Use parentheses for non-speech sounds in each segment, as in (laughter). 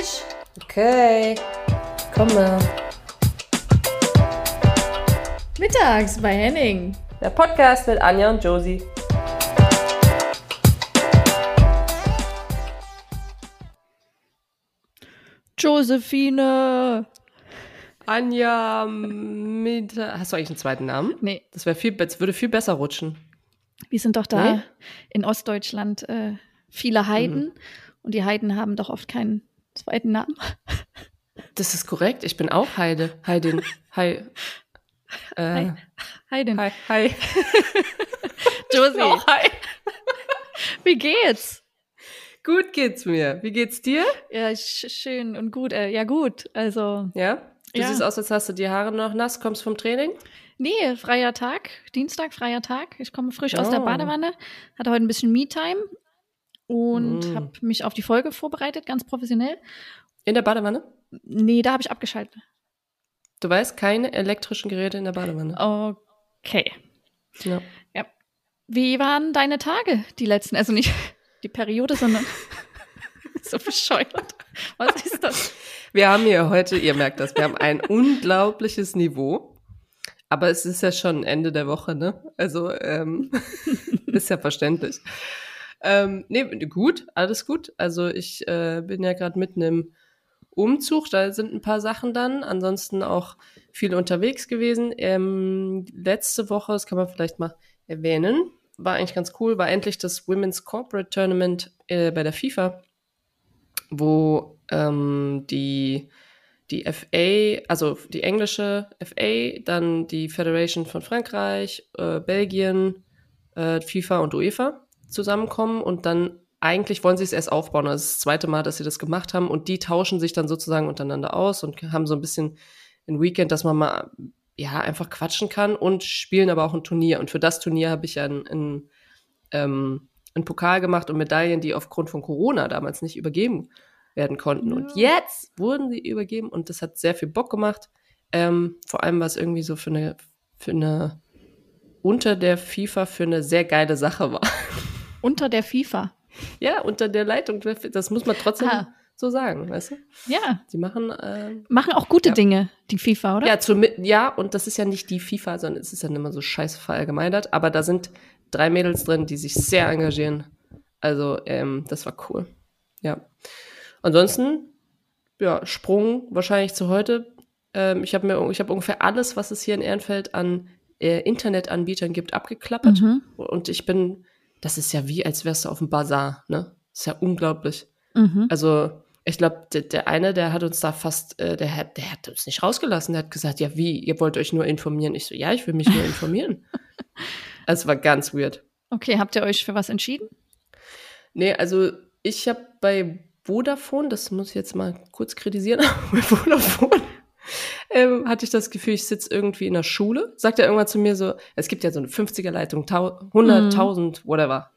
Tisch. Okay, komme. Mittags bei Henning. Der Podcast mit Anja und Josie. Josephine. Anja mit. Hast du eigentlich einen zweiten Namen? Nee, Das wäre viel, das würde viel besser rutschen. wir sind doch da Nee? in Ostdeutschland äh, viele Heiden. Und die Heiden haben doch oft keinen zweiten Namen. Das ist korrekt. Ich bin auch Heide. Heidin. (laughs) Hi. Äh, Hi. Heiden. hi. Hi. (laughs) Josie, Auch hi. (laughs) wie geht's? Gut geht's mir. Wie geht's dir? Ja, sch schön und gut. Äh, ja, gut. Also, Ja? Du Ja. siehst aus, als hast du die Haare noch nass, kommst vom Training? nee, freier Tag. Dienstag, freier Tag. Ich komme frisch aus der Oh. Badewanne. Hatte heute ein bisschen Me-Time. Und Mm. habe mich auf die Folge vorbereitet, ganz professionell. In der Badewanne? Nee, da habe ich abgeschaltet. Du weißt, keine elektrischen Geräte in der Badewanne. Okay. Ja. Wie waren deine Tage, die letzten? Also nicht die Periode, sondern (laughs) so bescheuert. Was ist das? Wir haben hier heute, ihr merkt das, wir haben ein (laughs) unglaubliches Niveau. Aber es ist ja schon Ende der Woche, ne? Also, ähm, (laughs) ist ja verständlich. Ähm, nee, gut, alles gut. Also ich äh, bin ja gerade mitten im Umzug, da sind ein paar Sachen dann. Ansonsten auch viel unterwegs gewesen. Ähm, letzte Woche, das kann man vielleicht mal erwähnen, war eigentlich ganz cool, war endlich das Women's Corporate Tournament äh, bei der FIFA, wo ähm, die, die FA, also die englische FA, dann die Federation von Frankreich, äh, Belgien, äh, FIFA und UEFA zusammenkommen und dann eigentlich wollen sie es erst aufbauen. Das ist das zweite Mal, dass sie das gemacht haben und die tauschen sich dann sozusagen untereinander aus und haben so ein bisschen ein Weekend, dass man mal ja einfach quatschen kann und spielen aber auch ein Turnier. Und für das Turnier habe ich ja ein, ein, ähm, ein Pokal gemacht und Medaillen, die aufgrund von Corona damals nicht übergeben werden konnten. Und jetzt wurden sie übergeben und das hat sehr viel Bock gemacht. Ähm, vor allem war es irgendwie so für eine, für eine unter der FIFA für eine sehr geile Sache war. (laughs) Unter der FIFA. Ja, unter der Leitung, das muss man trotzdem Ah. so sagen, weißt du? Ja. Die machen, ähm, Machen auch gute Ja. Dinge, die FIFA, oder? ja, zum, ja, und das ist ja nicht die FIFA, sondern es ist dann immer so scheiße verallgemeinert, aber da sind drei Mädels drin, die sich sehr engagieren. Also, ähm, das war cool. Ja. Ansonsten, ja, Sprung wahrscheinlich zu heute. Ähm, ich habe mir, ich habe ungefähr alles, was es hier in Ehrenfeld an äh, Internetanbietern gibt, abgeklappert. Mhm. Und ich bin, das ist ja wie, als wärst du auf dem Bazar, ne? ist ja unglaublich. Mhm. Also, ich glaube, der, der eine, der hat uns da fast, äh, der, hat, der hat uns nicht rausgelassen. Der hat gesagt, ja, wie, ihr wollt euch nur informieren. Ich so, ja, ich will mich nur informieren. (laughs) Es war ganz weird. Okay, habt ihr euch für was entschieden? Nee, also ich habe bei Vodafone, das muss ich jetzt mal kurz kritisieren, (laughs) bei Vodafone ähm, hatte ich das Gefühl, ich sitze irgendwie in der Schule. Sagt er irgendwann zu mir so, es gibt ja so eine 50er-Leitung, 100.000, whatever.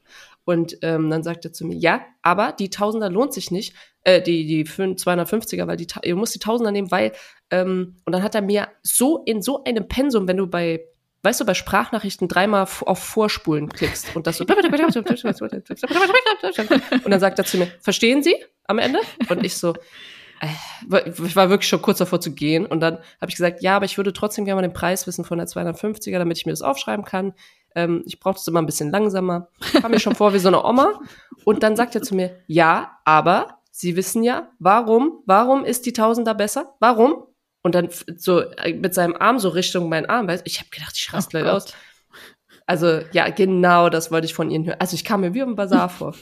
Und ähm, dann sagt er zu mir, ja, aber die Tausender lohnt sich nicht, äh, die, die fün- 250er, weil die, ihr müsst die Tausender nehmen, weil, ähm, und dann hat er mir so in so einem Pensum, wenn du bei, weißt du, bei Sprachnachrichten dreimal auf Vorspulen klickst und das so, (laughs) und dann sagt er zu mir, verstehen Sie am Ende? Und ich so, ich war wirklich schon kurz davor zu gehen. Und dann habe ich gesagt, ja, aber ich würde trotzdem gerne mal den Preis wissen von der 250er, damit ich mir das aufschreiben kann. Ähm, ich brauche das immer ein bisschen langsamer. Kam mir schon vor wie so eine Oma. Und dann sagt er zu mir, ja, aber Sie wissen ja, warum, warum ist die Tausender besser? Warum? Und dann so äh, mit seinem Arm so Richtung meinen Arm, du, ich habe gedacht, ich raste gleich Gott. aus. Also ja, genau das wollte ich von Ihnen hören. Also ich kam mir wie im Bazar vor.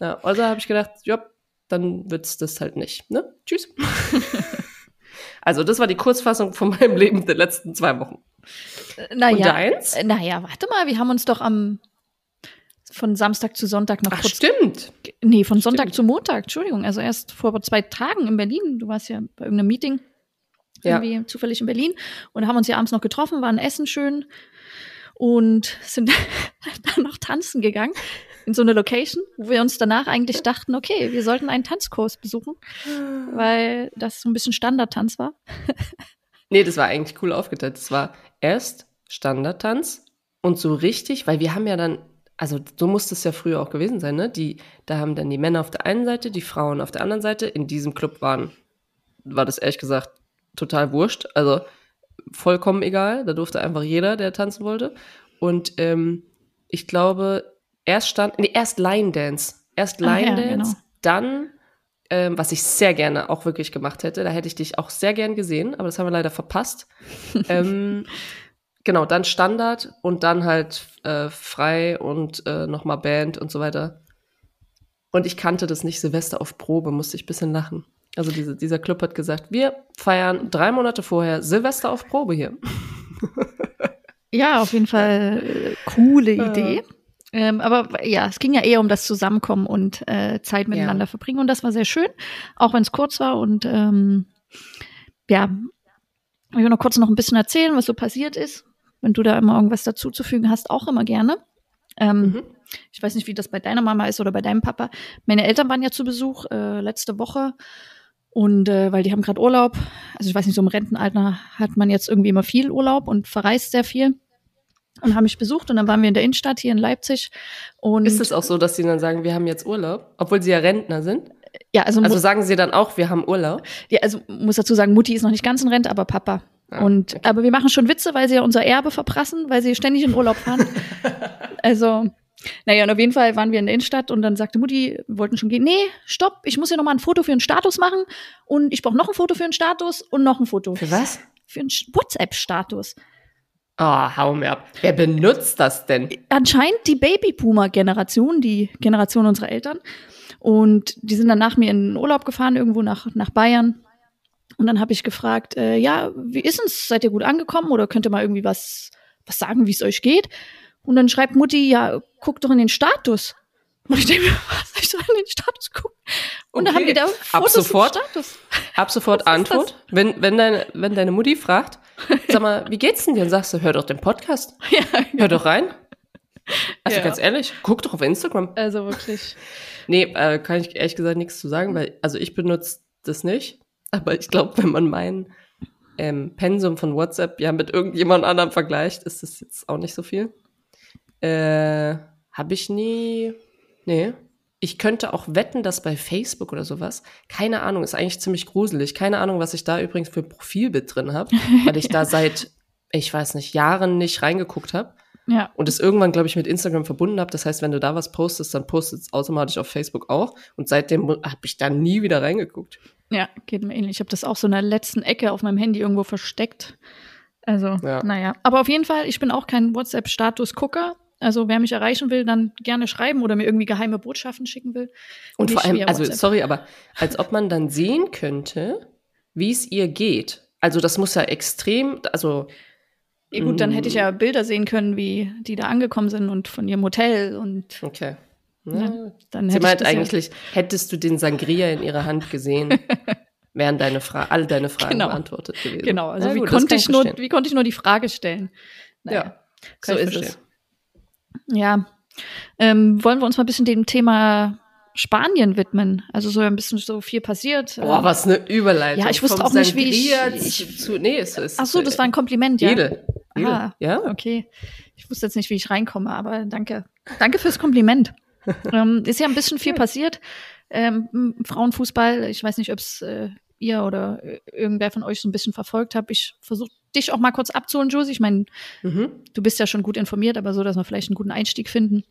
Ja, also habe ich gedacht, ja, dann wird's das halt nicht. Ne? Tschüss. (laughs) also das war die Kurzfassung von meinem Leben der letzten zwei Wochen. Naja, Und deins? äh, naja, warte mal, wir haben uns doch am von Samstag zu Sonntag noch Ach, kurz. stimmt. Nee, von Sonntag Stimmt. zu Montag, Entschuldigung. Also erst vor zwei Tagen in Berlin. Du warst ja bei irgendeinem Meeting. Ja. Irgendwie zufällig in Berlin. Und haben uns ja abends noch getroffen, waren essen schön und sind (laughs) dann noch tanzen gegangen in so eine Location, wo wir uns danach eigentlich dachten, okay, wir sollten einen Tanzkurs besuchen, weil das so ein bisschen Standardtanz war. Nee, das war eigentlich cool aufgeteilt. Das war erst Standardtanz und so richtig, weil wir haben ja dann, also so muss es ja früher auch gewesen sein, ne? Die, da haben dann die Männer auf der einen Seite, die Frauen auf der anderen Seite. In diesem Club waren, war das ehrlich gesagt total wurscht. Also vollkommen egal. Da durfte einfach jeder, der tanzen wollte. Und ähm, ich glaube, erst stand, nee, erst Line Dance. Erst Line Dance, ja, genau. dann, ähm, was ich sehr gerne auch wirklich gemacht hätte, da hätte ich dich auch sehr gern gesehen, aber das haben wir leider verpasst. (laughs) ähm, genau, dann Standard und dann halt äh, frei und äh, nochmal Band und so weiter. Und ich kannte das nicht, Silvester auf Probe, musste ich ein bisschen lachen. Also diese, dieser Club hat gesagt, wir feiern drei Monate vorher Silvester auf Probe hier. Ja, auf jeden Fall äh, coole (laughs) Idee. Ähm, aber ja, es ging ja eher um das Zusammenkommen und äh, Zeit miteinander ja. verbringen. Und das war sehr schön, auch wenn es kurz war. Und ähm, ja, ich will noch kurz noch ein bisschen erzählen, was so passiert ist. Wenn du da immer irgendwas dazuzufügen hast, auch immer gerne. Ähm, mhm. Ich weiß nicht, wie das bei deiner Mama ist oder bei deinem Papa. Meine Eltern waren ja zu Besuch äh, letzte Woche und äh, weil die haben gerade Urlaub. Also ich weiß nicht, so im Rentenalter hat man jetzt irgendwie immer viel Urlaub und verreist sehr viel und haben mich besucht und dann waren wir in der Innenstadt hier in Leipzig. Und ist es auch so, dass sie dann sagen, wir haben jetzt Urlaub, obwohl sie ja Rentner sind? Ja, also, also sagen sie dann auch, wir haben Urlaub? Ja, also muss dazu sagen, Mutti ist noch nicht ganz in Rente, aber Papa. Ah, und okay. aber wir machen schon Witze, weil sie ja unser Erbe verprassen, weil sie ständig in Urlaub fahren. (laughs) also naja, und auf jeden Fall waren wir in der Innenstadt und dann sagte Mutti, wir wollten schon gehen, nee, stopp, ich muss hier nochmal ein Foto für einen Status machen und ich brauche noch ein Foto für einen Status und noch ein Foto. Für was? Für einen WhatsApp-Status. Oh, hau mir ab. Wer benutzt das denn? Anscheinend die Babyboomer-Generation, die Generation unserer Eltern. Und die sind dann nach mir in den Urlaub gefahren, irgendwo nach, nach Bayern. Und dann habe ich gefragt, äh, ja, wie ist es? Seid ihr gut angekommen oder könnt ihr mal irgendwie was, was sagen, wie es euch geht? Und dann schreibt Mutti, ja, guck doch in den Status. Und ich denke mir, (laughs) was soll ich doch in den Status gucken? Und okay. dann haben wir da Fotos ab sofort, Status. Ab sofort Antwort. Wenn, wenn, deine, wenn deine Mutti fragt, sag mal, wie geht's denn dir? Und sagst du, hör doch den Podcast. (laughs) Ja, genau. Hör doch rein. Also ja. ganz ehrlich, guck doch auf Instagram. Also wirklich. (laughs) Nee, äh, kann ich ehrlich gesagt nichts zu sagen, weil, also ich benutze das nicht. Aber ich glaube, wenn man mein ähm, Pensum von WhatsApp ja mit irgendjemand anderem vergleicht, ist das jetzt auch nicht so viel. Äh, habe ich nie. Nee. Ich könnte auch wetten, dass bei Facebook oder sowas, keine Ahnung, ist eigentlich ziemlich gruselig. Keine Ahnung, was ich da übrigens für ein Profilbild drin habe, (laughs) weil ich da seit, ich weiß nicht, Jahren nicht reingeguckt habe. Ja. Und es irgendwann, glaube ich, mit Instagram verbunden habe. Das heißt, wenn du da was postest, dann postet es automatisch auf Facebook auch. Und seitdem habe ich da nie wieder reingeguckt. Ja, geht mir ähnlich. Ich habe das auch so in der letzten Ecke auf meinem Handy irgendwo versteckt. Also, ja. naja. Aber auf jeden Fall, ich bin auch kein WhatsApp-Status-Gucker. Also wer mich erreichen will, dann gerne schreiben oder mir irgendwie geheime Botschaften schicken will. Und, vor allem, also sorry, aber als ob man dann sehen könnte, wie es ihr geht. Also das muss ja extrem, also ja, gut, dann hätte ich ja mm. Bilder sehen können, wie die da angekommen sind und von ihrem Hotel und. Okay. Ja, dann Sie meint eigentlich, ja. hättest du den Sangria in ihrer Hand gesehen, (laughs) wären deine Fra alle deine Fragen genau. beantwortet gewesen. Genau, also ja, wie, gut, konnte ich nur, wie konnte ich nur die Frage stellen? Naja, ja, so ist verstehen. es. Ja. Ähm, wollen wir uns mal ein bisschen dem Thema Spanien widmen. Also so ein bisschen so viel passiert. Boah, was eine Überleitung. Ja, ich wusste auch nicht, wie ich, ich zu, nee, es ist. Ach so, das war ein Kompliment, ja. Edel. Edel. Ah, ja. Okay. Ich wusste jetzt nicht, wie ich reinkomme, aber danke. Danke fürs Kompliment. (laughs) ähm, ist ja ein bisschen viel passiert. Ähm, Frauenfußball, ich weiß nicht, ob es äh, ihr oder äh, irgendwer von euch so ein bisschen verfolgt habt. Ich versuche dich auch mal kurz abzuholen, Josie. Ich meine, mhm. du bist ja schon gut informiert, aber so, dass wir vielleicht einen guten Einstieg finden.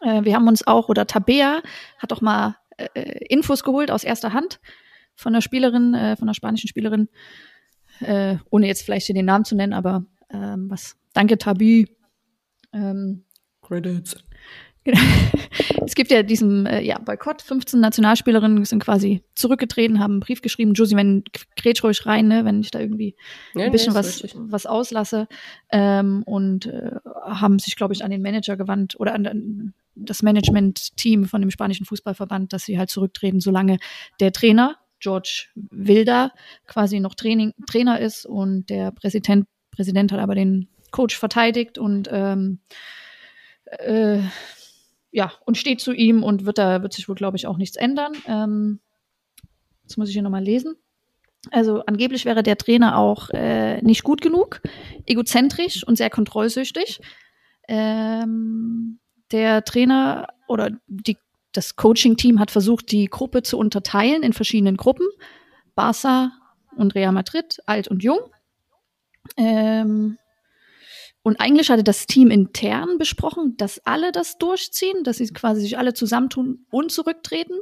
Äh, wir haben uns auch, oder Tabea hat auch mal äh, Infos geholt aus erster Hand von der Spielerin, äh, von der spanischen Spielerin, äh, ohne jetzt vielleicht den Namen zu nennen, aber ähm, was, danke Tabi. Ähm, Credits. (laughs) es gibt ja diesen äh, ja, Boykott. 15 Nationalspielerinnen sind quasi zurückgetreten, haben einen Brief geschrieben. Josie, wenn grätsch ruhig rein, ne, wenn ich da irgendwie ja, ein bisschen nee, was, was auslasse. Ähm, und äh, haben sich, glaube ich, an den Manager gewandt oder an, an das Management-Team von dem spanischen Fußballverband, dass sie halt zurücktreten, solange der Trainer, George Wilder, quasi noch Training, Trainer ist und der Präsident, Präsident hat aber den Coach verteidigt und ähm, äh, ja, und steht zu ihm und wird da, wird sich wohl, glaube ich, auch nichts ändern. Ähm, das muss ich hier nochmal lesen. Also angeblich wäre der Trainer auch äh, nicht gut genug, egozentrisch und sehr kontrollsüchtig. Ähm, der Trainer oder die, das Coaching-Team hat versucht, die Gruppe zu unterteilen in verschiedenen Gruppen. Barca und Real Madrid, alt und jung. Ähm, und eigentlich hatte das Team intern besprochen, dass alle das durchziehen, dass sie quasi sich alle zusammentun und zurücktreten.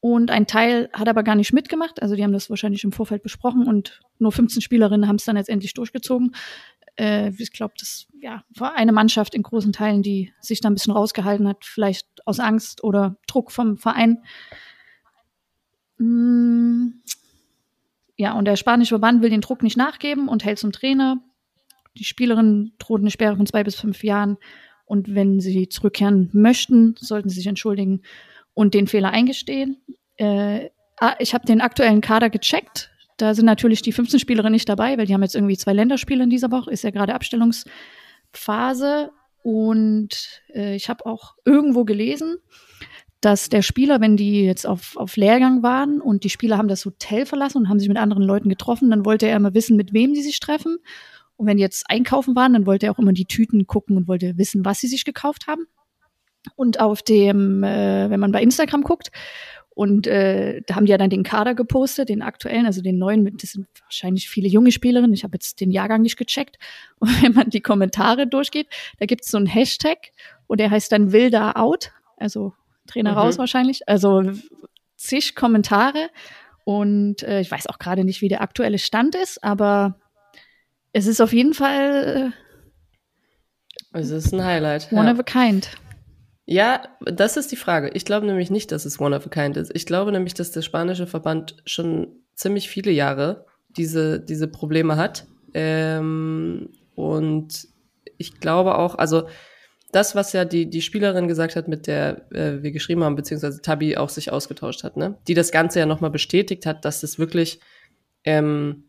Und ein Teil hat aber gar nicht mitgemacht. Also die haben das wahrscheinlich im Vorfeld besprochen und nur 15 Spielerinnen haben es dann letztendlich durchgezogen. Äh, ich glaube, das ja, war eine Mannschaft in großen Teilen, die sich da ein bisschen rausgehalten hat, vielleicht aus Angst oder Druck vom Verein. Mm, ja, und der spanische Verband will den Druck nicht nachgeben und hält zum Trainer. Die Spielerin droht eine Sperre von zwei bis fünf Jahren. Und wenn sie zurückkehren möchten, sollten sie sich entschuldigen und den Fehler eingestehen. Äh, ah, ich habe den aktuellen Kader gecheckt. Da sind natürlich die 15 Spielerinnen nicht dabei, weil die haben jetzt irgendwie zwei Länderspiele in dieser Woche. Ist ja gerade Abstellungsphase. Und äh, ich habe auch irgendwo gelesen, dass der Spieler, wenn die jetzt auf, auf Lehrgang waren und die Spieler haben das Hotel verlassen und haben sich mit anderen Leuten getroffen, dann wollte er immer wissen, mit wem die sich treffen. Und wenn die jetzt einkaufen waren, dann wollte er auch immer die Tüten gucken und wollte wissen, was sie sich gekauft haben. Und auf dem, äh, wenn man bei Instagram guckt, und äh, da haben die ja dann den Kader gepostet, den aktuellen, also den neuen, das sind wahrscheinlich viele junge Spielerinnen. Ich habe jetzt den Jahrgang nicht gecheckt. (laughs) Und wenn man die Kommentare durchgeht, da gibt es so einen Hashtag und der heißt dann Wilder Out, also Trainer mhm. raus wahrscheinlich. Also zig Kommentare. Und äh, ich weiß auch gerade nicht, wie der aktuelle Stand ist, aber es ist auf jeden Fall. Äh, es ist ein Highlight. One ja. of a kind. Ja, das ist die Frage. Ich glaube nämlich nicht, dass es One of a Kind ist. Ich glaube nämlich, dass der spanische Verband schon ziemlich viele Jahre diese, diese Probleme hat. Ähm, und ich glaube auch, also das, was ja die, die Spielerin gesagt hat, mit der äh, wir geschrieben haben, beziehungsweise Tabi auch sich ausgetauscht hat, ne? Die das Ganze ja nochmal bestätigt hat, dass es wirklich ähm,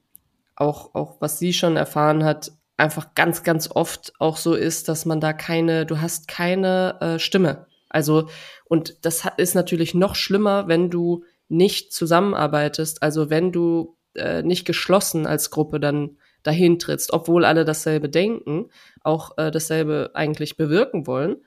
auch, auch was sie schon erfahren hat, einfach ganz, ganz oft auch so ist, dass man da keine, du hast keine äh, Stimme. Also, und das ist natürlich noch schlimmer, wenn du nicht zusammenarbeitest, also wenn du äh, nicht geschlossen als Gruppe dann dahin trittst, obwohl alle dasselbe denken, auch äh, dasselbe eigentlich bewirken wollen.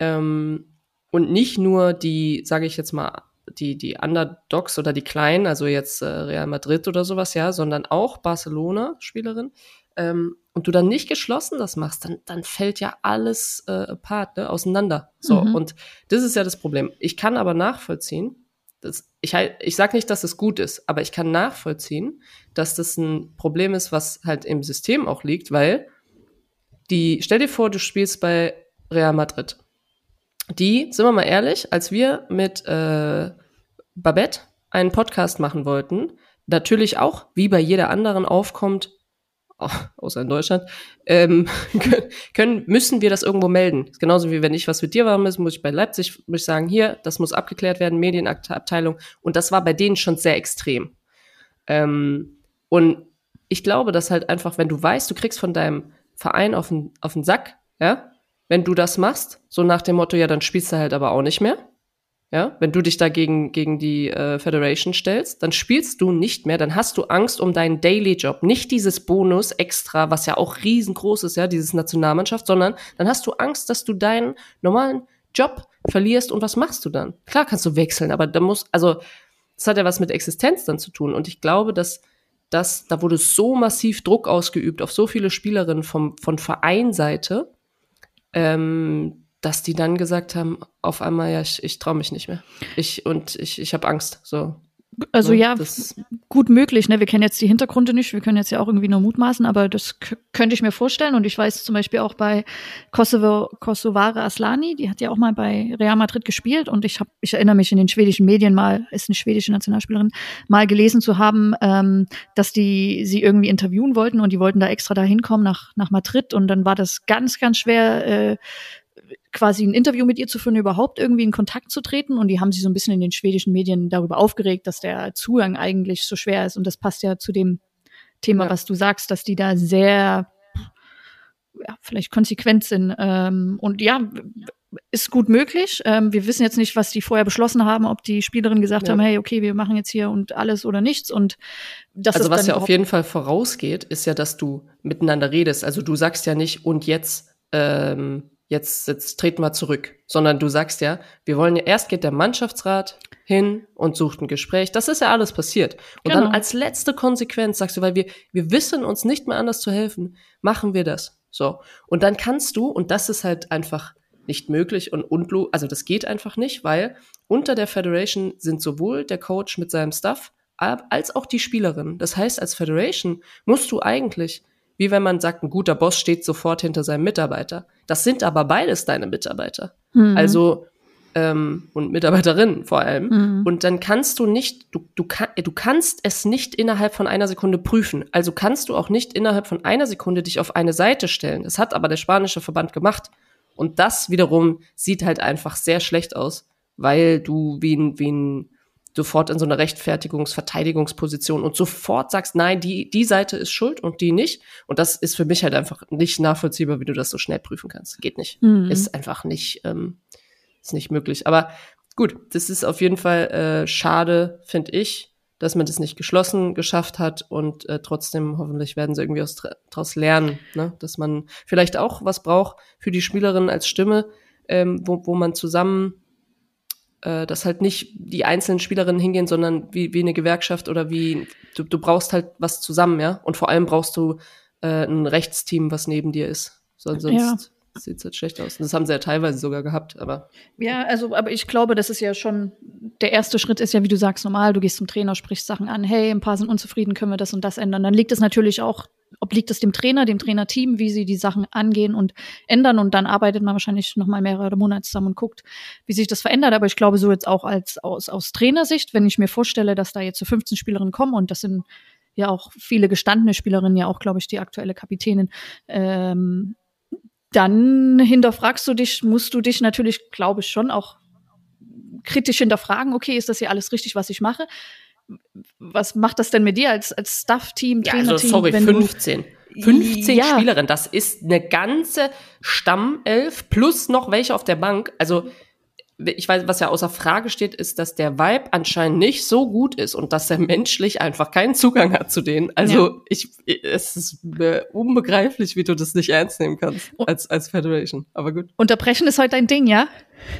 Ähm, und nicht nur die, sage ich jetzt mal, die, die Underdogs oder die Kleinen, also jetzt äh, Real Madrid oder sowas, ja, sondern auch Barcelona-Spielerin, ähm, und du dann nicht geschlossen das machst, dann, dann fällt ja alles äh, apart, ne, auseinander. So, mhm. und das ist ja das Problem. Ich kann aber nachvollziehen, dass, ich, halt, ich sage nicht, dass es gut ist, aber ich kann nachvollziehen, dass das ein Problem ist, was halt im System auch liegt, weil die, stell dir vor, du spielst bei Real Madrid. Die, sind wir mal ehrlich, als wir mit äh, Babette einen Podcast machen wollten, natürlich auch, wie bei jeder anderen aufkommt, (laughs) außer in Deutschland, ähm, (laughs) können, müssen wir das irgendwo melden. Genauso wie wenn ich was mit dir war, muss ich bei Leipzig muss ich sagen, hier, das muss abgeklärt werden, Medienabteilung. Und das war bei denen schon sehr extrem. Ähm, und ich glaube, dass halt einfach, wenn du weißt, du kriegst von deinem Verein auf den, auf den Sack, ja, wenn du das machst, so nach dem Motto, ja, dann spielst du halt aber auch nicht mehr, ja, wenn du dich dagegen gegen die äh, Federation stellst, dann spielst du nicht mehr, dann hast du Angst um deinen Daily Job, nicht dieses Bonus extra, was ja auch riesengroß ist, ja, dieses Nationalmannschaft, sondern dann hast du Angst, dass du deinen normalen Job verlierst und was machst du dann? Klar kannst du wechseln, aber da muss, also das hat ja was mit Existenz dann zu tun. Und ich glaube, dass das, da wurde so massiv Druck ausgeübt auf so viele Spielerinnen vom, von Vereinseite, ähm, dass die dann gesagt haben, auf einmal, ja, ich, ich traue mich nicht mehr. Ich und ich, ich habe Angst. So. Also ne, ja, gut möglich. Ne? Wir kennen jetzt die Hintergründe nicht, wir können jetzt ja auch irgendwie nur mutmaßen, aber das könnte ich mir vorstellen. Und ich weiß zum Beispiel auch bei Kosovo, Kosovare Aslani, die hat ja auch mal bei Real Madrid gespielt und ich habe, ich erinnere mich in den schwedischen Medien mal, ist eine schwedische Nationalspielerin, mal gelesen zu haben, ähm, dass die sie irgendwie interviewen wollten und die wollten da extra da hinkommen nach, nach Madrid und dann war das ganz, ganz schwer, äh, quasi ein Interview mit ihr zu führen, überhaupt irgendwie in Kontakt zu treten. Und die haben sich so ein bisschen in den schwedischen Medien darüber aufgeregt, dass der Zugang eigentlich so schwer ist. Und das passt ja zu dem Thema, ja. was du sagst, dass die da sehr, ja, vielleicht konsequent sind. Ähm, und ja, ist gut möglich. Ähm, wir wissen jetzt nicht, was die vorher beschlossen haben, ob die Spielerinnen gesagt ja. haben, hey, okay, wir machen jetzt hier und alles oder nichts. Und das also was ja auf jeden Fall vorausgeht, ist ja, dass du miteinander redest. Also du sagst ja nicht und jetzt ähm, jetzt, jetzt treten wir zurück, sondern du sagst ja, wir wollen ja, erst geht der Mannschaftsrat hin und sucht ein Gespräch. Das ist ja alles passiert. Und Genau. dann als letzte Konsequenz sagst du, weil wir, wir wissen uns nicht mehr anders zu helfen, machen wir das. So. Und dann kannst du, und das ist halt einfach nicht möglich und unlo also das geht einfach nicht, weil unter der Federation sind sowohl der Coach mit seinem Staff als auch die Spielerin. Das heißt, als Federation musst du eigentlich, wie wenn man sagt, ein guter Boss steht sofort hinter seinem Mitarbeiter. Das sind aber beides deine Mitarbeiter. Mhm. Also ähm, und Mitarbeiterinnen vor allem. Mhm. Und dann kannst du nicht, du, du, kann, du kannst es nicht innerhalb von einer Sekunde prüfen. Also kannst du auch nicht innerhalb von einer Sekunde dich auf eine Seite stellen. Das hat aber der spanische Verband gemacht. Und das wiederum sieht halt einfach sehr schlecht aus, weil du wie ein, wie ein sofort in so eine Rechtfertigungs-Verteidigungsposition und sofort sagst, nein, die, die Seite ist schuld und die nicht. Und das ist für mich halt einfach nicht nachvollziehbar, wie du das so schnell prüfen kannst. Geht nicht. Mhm. Ist einfach nicht, ähm, ist nicht möglich. Aber gut, das ist auf jeden Fall äh, schade, finde ich, dass man das nicht geschlossen geschafft hat und äh, trotzdem hoffentlich werden sie irgendwie aus, daraus lernen, ne? dass man vielleicht auch was braucht für die Spielerin als Stimme, ähm, wo, wo man zusammen äh, dass halt nicht die einzelnen Spielerinnen hingehen, sondern wie, wie eine Gewerkschaft oder wie du, du brauchst halt was zusammen, ja. Und vor allem brauchst du äh, ein Rechtsteam, was neben dir ist. So, sonst Ja. sieht's halt schlecht aus. Und das haben sie ja teilweise sogar gehabt, aber Ja, also, aber ich glaube, das ist ja schon, der erste Schritt ist ja, wie du sagst, normal, du gehst zum Trainer, sprichst Sachen an, hey, ein paar sind unzufrieden, können wir das und das ändern. Dann liegt es natürlich auch, obliegt es dem Trainer, dem Trainerteam, wie sie die Sachen angehen und ändern und dann arbeitet man wahrscheinlich noch mal mehrere Monate zusammen und guckt, wie sich das verändert. Aber ich glaube, so jetzt auch als aus, aus Trainersicht, wenn ich mir vorstelle, dass da jetzt so 15 Spielerinnen kommen und das sind ja auch viele gestandene Spielerinnen, ja auch, glaube ich, die aktuelle Kapitänin, ähm, dann hinterfragst du dich, musst du dich natürlich, glaube ich, schon auch kritisch hinterfragen, okay, ist das hier alles richtig, was ich mache? Was macht das denn mit dir als, als Staff-Team, ja, Trainerteam? also sorry, wenn du- 15. 15 Ja. Spielerinnen, das ist eine ganze Stammelf plus noch welche auf der Bank. Also ich weiß, was ja außer Frage steht, ist, dass der Vibe anscheinend nicht so gut ist und dass er menschlich einfach keinen Zugang hat zu denen. Also ich, es ist unbegreiflich, wie du das nicht ernst nehmen kannst als als Federation. Aber gut. Unterbrechen ist heute dein Ding, ja?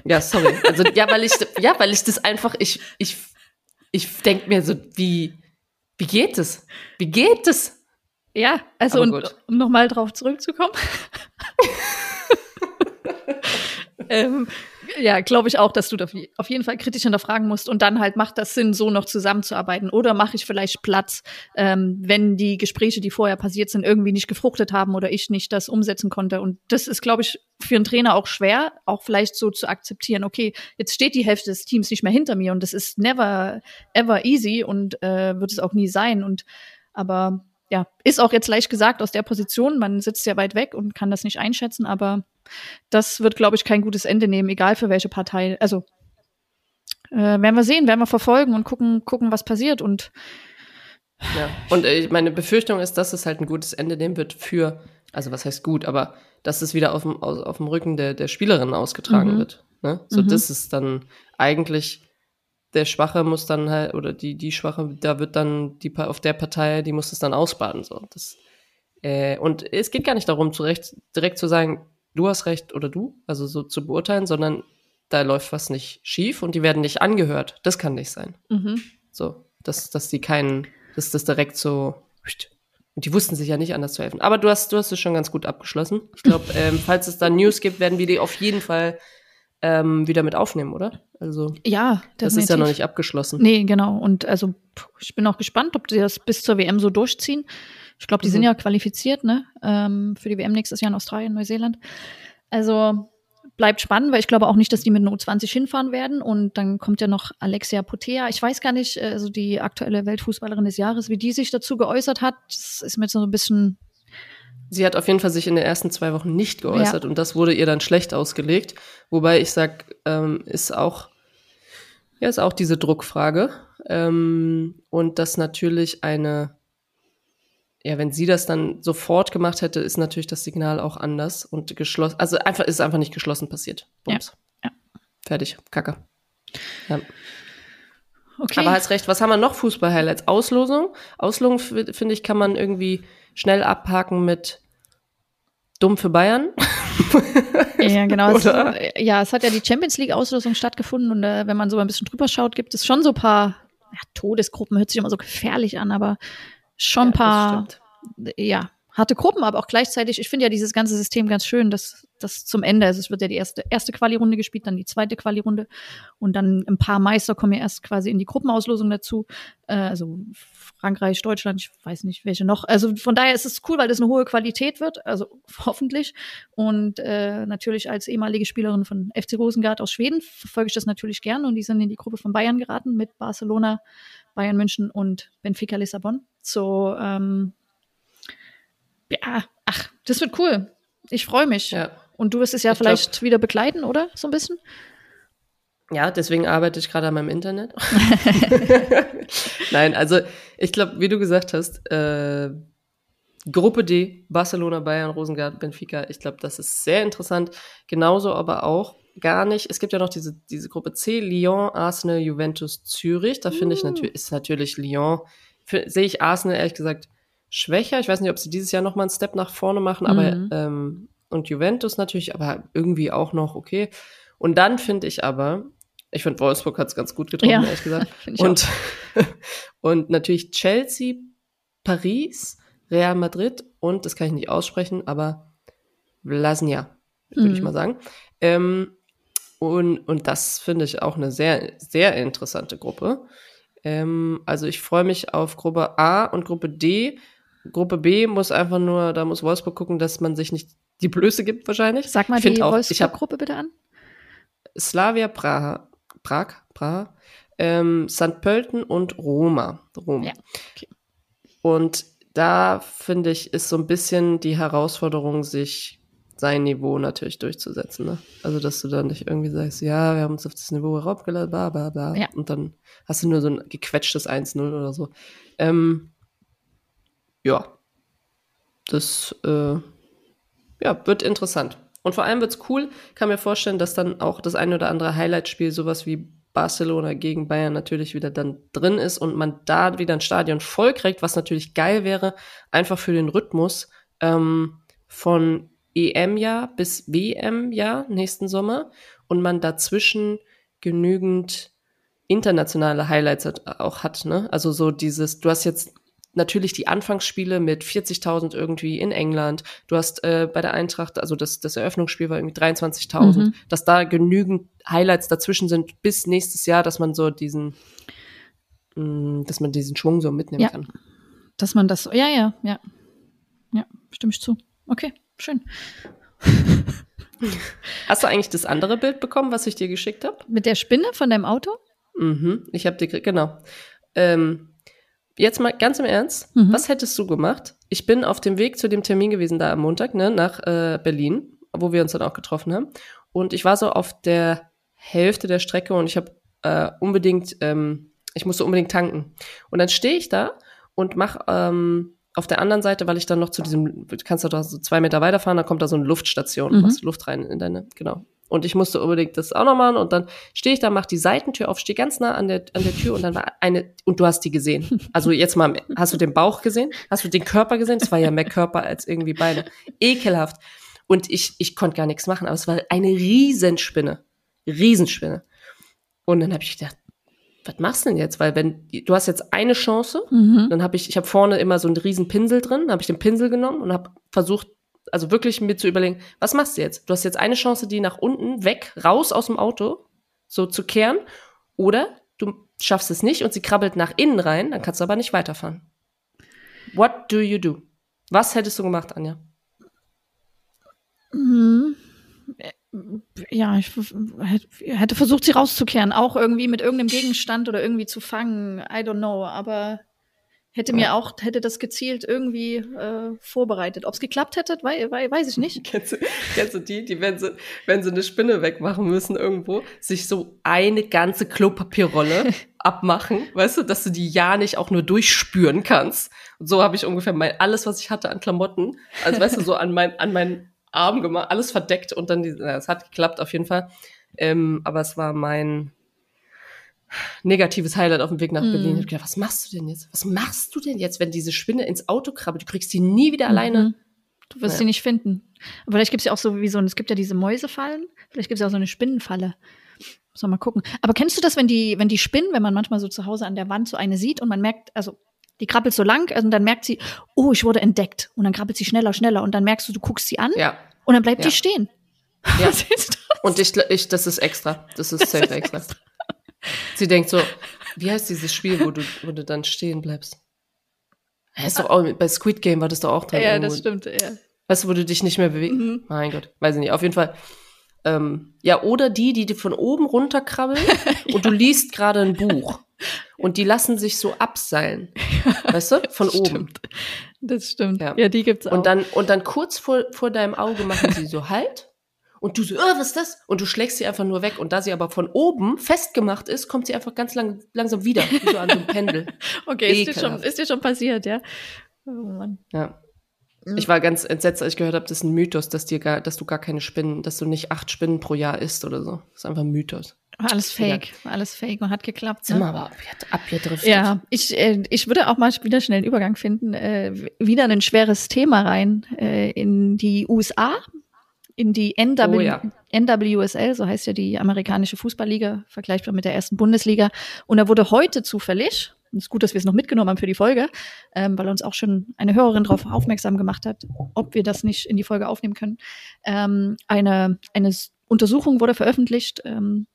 Ja, sorry. Also ja, weil ich ja, weil ich das einfach ich ich ich denk mir so wie wie geht es? Wie geht es? Ja, also Aber und, gut. um nochmal drauf zurückzukommen. (laughs) ähm, ja, glaube ich auch, dass du da auf je- auf jeden Fall kritisch hinterfragen musst und dann halt macht das Sinn, so noch zusammenzuarbeiten oder mache ich vielleicht Platz, ähm, wenn die Gespräche, die vorher passiert sind, irgendwie nicht gefruchtet haben oder ich nicht das umsetzen konnte. Und das ist, glaube ich, für einen Trainer auch schwer, auch vielleicht so zu akzeptieren, okay, jetzt steht die Hälfte des Teams nicht mehr hinter mir und das ist never, ever easy und äh, wird es auch nie sein. Und aber ja, ist auch jetzt leicht gesagt aus der Position. Man sitzt ja weit weg und kann das nicht einschätzen, aber das wird, glaube ich, kein gutes Ende nehmen, egal für welche Partei. Also äh, werden wir sehen, werden wir verfolgen und gucken, gucken, was passiert. Und Ja. Und äh, meine Befürchtung ist, dass es halt ein gutes Ende nehmen wird für, also was heißt gut, aber dass es wieder auf dem, auf, auf dem Rücken der, der Spielerin ausgetragen Mhm. wird. Ne? So, Mhm. das ist dann eigentlich der Schwache muss dann halt, oder die, die Schwache, da wird dann die auf der Partei, die muss es dann ausbaden. So. Das, äh, und es geht gar nicht darum, zu recht, direkt zu sagen, du hast recht oder du, also so zu beurteilen, sondern da läuft was nicht schief und die werden nicht angehört. Das kann nicht sein. mhm. So, dass, dass die keinen, dass das direkt so. Und die wussten sich ja nicht anders zu helfen. Aber du hast, du hast es schon ganz gut abgeschlossen. Ich glaube, (laughs) ähm, falls es dann News gibt, werden wir die auf jeden Fall ähm, wieder mit aufnehmen, oder? Also, ja, das ist ja noch definitiv. nicht abgeschlossen. Nee, genau. Und also ich bin auch gespannt, ob die das bis zur WM so durchziehen. Ich glaube, die sind Mhm. ja qualifiziert, ne? Ähm, für die WM nächstes Jahr in Australien, Neuseeland. Also bleibt spannend, weil ich glaube auch nicht, dass die mit einer U20 hinfahren werden. Und dann kommt ja noch Alexia Potea. Ich weiß gar nicht, also die aktuelle Weltfußballerin des Jahres, wie die sich dazu geäußert hat. Das ist mir jetzt so ein bisschen Sie hat auf jeden Fall sich in den ersten zwei Wochen nicht geäußert und das wurde ihr dann schlecht ausgelegt. Wobei ich sag, ähm, ist auch, ja, ist auch diese Druckfrage. Ähm, und das natürlich eine, ja, wenn sie das dann sofort gemacht hätte, ist natürlich das Signal auch anders und geschlossen, also einfach, ist einfach nicht geschlossen passiert. Bums. Ja, Fertig. Kacke. Ja. okay. Aber hast recht, was haben wir noch? Fußball-Highlights. Auslosung. Auslosung, finde ich, kann man irgendwie schnell abhaken mit dumm für Bayern. (laughs) Ja, genau. Es, (laughs) ja, es hat ja die Champions League-Auslosung stattgefunden und äh, wenn man so ein bisschen drüber schaut, gibt es schon so ein paar ja, Todesgruppen, hört sich immer so gefährlich an, aber schon ein Ja, paar, ja, harte Gruppen, aber auch gleichzeitig, ich finde ja dieses ganze System ganz schön, dass das zum Ende, also es wird ja die erste, erste Quali-Runde gespielt, dann die zweite Quali-Runde und dann ein paar Meister kommen ja erst quasi in die Gruppenauslosung dazu. Äh, also Frankreich, Deutschland, ich weiß nicht, welche noch. Also von daher ist es cool, weil das eine hohe Qualität wird, also (laughs) hoffentlich. Und äh, natürlich als ehemalige Spielerin von FC Rosengard aus Schweden verfolge ich das natürlich gern und die sind in die Gruppe von Bayern geraten mit Barcelona, Bayern München und Benfica Lissabon. So, ähm, ja, ach, das wird cool. Ich freue mich. Ja. Und du wirst es ja Ich glaub- vielleicht wieder begleiten, oder? So ein bisschen? Ja, deswegen arbeite ich gerade an meinem Internet. (laughs) (laughs) Nein, also ich glaube, wie du gesagt hast, äh, Gruppe D, Barcelona, Bayern, Rosengard, Benfica, ich glaube, das ist sehr interessant. Genauso aber auch gar nicht. Es gibt ja noch diese, diese Gruppe C, Lyon, Arsenal, Juventus, Zürich. Da finde ich Mm. natürlich, ist natürlich Lyon, sehe ich Arsenal ehrlich gesagt schwächer. Ich weiß nicht, ob sie dieses Jahr noch mal einen Step nach vorne machen, aber Mhm. ähm, und Juventus natürlich, aber irgendwie auch noch okay. Und dann finde ich aber, ich finde Wolfsburg hat es ganz gut getroffen, Ja, ehrlich gesagt. (laughs) Ich. Und, (laughs) und natürlich Chelsea, Paris, Real Madrid und, das kann ich nicht aussprechen, aber Vlasnia, würde ich Mhm. mal sagen. Ähm, und, und das finde ich auch eine sehr, sehr interessante Gruppe. Ähm, also ich freue mich auf Gruppe A und Gruppe D. Gruppe B muss einfach nur, da muss Wolfsburg gucken, dass man sich nicht die Blöße gibt wahrscheinlich. Sag mal Ich die auch, Wolfsburg-Gruppe bitte an. Slavia Praha, Prag, Praha, ähm, St. Pölten und Roma. Rom. Ja, okay. Und da finde ich, ist so ein bisschen die Herausforderung, sich sein Niveau natürlich durchzusetzen. Ne? Also, dass du dann nicht irgendwie sagst, ja, wir haben uns auf das Niveau heraufgeladen, bla, bla, bla. Ja. Und dann hast du nur so ein gequetschtes 1-0 oder so. Ähm, ja, das äh, ja, wird interessant. Und vor allem wird's cool. Kann mir vorstellen, dass dann auch das eine oder andere Highlight-Spiel, sowas wie Barcelona gegen Bayern natürlich wieder dann drin ist und man da wieder ein Stadion voll kriegt, was natürlich geil wäre, einfach für den Rhythmus ähm, von EM-Jahr bis WM-Jahr nächsten Sommer und man dazwischen genügend internationale Highlights hat, auch hat, ne? Also so dieses, du hast jetzt natürlich die Anfangsspiele mit 40.000 irgendwie in England. Du hast äh, bei der Eintracht, also das, das Eröffnungsspiel war irgendwie 23.000, Mhm. dass da genügend Highlights dazwischen sind bis nächstes Jahr, dass man so diesen, mh, dass man diesen Schwung so mitnehmen Ja. kann. Dass man das, ja, ja, ja. Ja, stimme ich zu. Okay, schön. Hast du eigentlich das andere Bild bekommen, was ich dir geschickt habe? Mit der Spinne von deinem Auto? Mhm, ich habe dir, ge- genau. Ähm, jetzt mal ganz im Ernst, Mhm. was hättest du gemacht? Ich bin auf dem Weg zu dem Termin gewesen da am Montag, ne, nach äh, Berlin, wo wir uns dann auch getroffen haben. Und ich war so auf der Hälfte der Strecke und ich habe äh, unbedingt, ähm, ich musste unbedingt tanken. Und dann stehe ich da und mach ähm, auf der anderen Seite, weil ich dann noch zu diesem, du kannst da so zwei Meter weiterfahren, da kommt da so eine Luftstation, Mhm. machst Luft rein in deine, genau. Und ich musste unbedingt das auch noch machen und dann stehe ich da, mach die Seitentür auf, stehe ganz nah an der, an der Tür und dann war eine, und du hast die gesehen. (laughs) Also jetzt mal, hast du den Bauch gesehen? Hast du den Körper gesehen? Das war ja mehr Körper als irgendwie Beine. Ekelhaft. Und ich, ich konnte gar nichts machen, aber es war eine Riesenspinne. Riesenspinne. Und dann habe ich gedacht, was machst du denn jetzt? Weil wenn, du hast jetzt eine Chance, Mhm. dann habe ich, ich habe vorne immer so einen riesen Pinsel drin, habe ich den Pinsel genommen und habe versucht, also wirklich mir zu überlegen, was machst du jetzt? Du hast jetzt eine Chance, die nach unten, weg, raus aus dem Auto, so zu kehren, oder du schaffst es nicht und sie krabbelt nach innen rein, dann kannst du aber nicht weiterfahren. What do you do? Was hättest du gemacht, Anja? Mhm. Ja, ich hätte- versucht, sie rauszukehren, auch irgendwie mit irgendeinem Gegenstand oder irgendwie zu fangen. I don't know, aber hätte mir auch, hätte das gezielt irgendwie äh, vorbereitet. Ob es geklappt hätte, wei wei weiß ich nicht. (laughs) Kennst du, kennst du die, die, wenn sie, wenn sie eine Spinne wegmachen müssen irgendwo, sich so eine ganze Klopapierrolle (laughs) abmachen, weißt du, dass du die ja nicht auch nur durchspüren kannst. Und so habe ich ungefähr mein, alles, was ich hatte an Klamotten, also weißt du, so an mein, an meinen Arm gemacht, alles verdeckt und dann, die, na, es hat geklappt auf jeden Fall. Ähm, aber es war mein negatives Highlight auf dem Weg nach Mhm. Berlin. Ich hab gedacht, was machst du denn jetzt? Was machst du denn jetzt, wenn diese Spinne ins Auto krabbelt? Du kriegst die nie wieder alleine Mhm. Du wirst Ja. sie nicht finden. Aber vielleicht gibt es ja auch so wie so, es gibt ja diese Mäusefallen, vielleicht gibt es ja auch so eine Spinnenfalle. Muss man mal gucken. Aber kennst du das, wenn die, wenn die spinnen, wenn man manchmal so zu Hause an der Wand so eine sieht und man merkt, also die krabbelt so lang und dann merkt sie, oh, ich wurde entdeckt. Und dann krabbelt sie schneller, schneller und dann merkst du, du guckst sie an Ja. und dann bleibt Ja. die stehen. Ja. (laughs) Siehst du? Und ich, ich, das ist extra. Das ist safe extra. Sie denkt so, wie heißt dieses Spiel, wo du, wo du dann stehen bleibst? Ja, Ist doch auch, bei Squid Game war das doch auch drin. Ja, irgendwo. das stimmt. Ja. Weißt du, wo du dich nicht mehr bewegst? Mhm. Mein Gott, weiß ich nicht. Auf jeden Fall. Ähm, ja, oder die, die, die von oben runterkrabbeln (laughs) und du liest gerade ein Buch. Und die lassen sich so abseilen. (laughs) Weißt du? Von oben. Stimmt. Das stimmt. Ja. Ja, die gibt's auch. Und dann, und dann kurz vor, vor deinem Auge machen sie so Halt. Und du so, oh, was ist das? Und du schlägst sie einfach nur weg. Und da sie aber von oben festgemacht ist, kommt sie einfach ganz lang, langsam wieder. Wie so an so einem Pendel. (laughs) okay, ist dir, schon, ist dir schon passiert, ja? Oh Mann. Ja. Ich war ganz entsetzt, als ich gehört habe, das ist ein Mythos, dass, dir gar, dass du gar keine Spinnen, dass du nicht acht Spinnen pro Jahr isst oder so. Das ist einfach ein Mythos. War alles fake. War alles fake und hat geklappt. Ne? aber abge- abgedriftet. Ja, ich, äh, ich würde auch mal wieder schnell einen Übergang finden. Äh, wieder ein schweres Thema rein äh, in die USA, in die NW, Oh ja. NWSL, so heißt ja die amerikanische Fußballliga, vergleichbar mit der ersten Bundesliga. Und da wurde heute zufällig, und es ist gut, dass wir es noch mitgenommen haben für die Folge, ähm, weil uns auch schon eine Hörerin darauf aufmerksam gemacht hat, ob wir das nicht in die Folge aufnehmen können. Ähm, eine, eine Untersuchung wurde veröffentlicht. Ähm,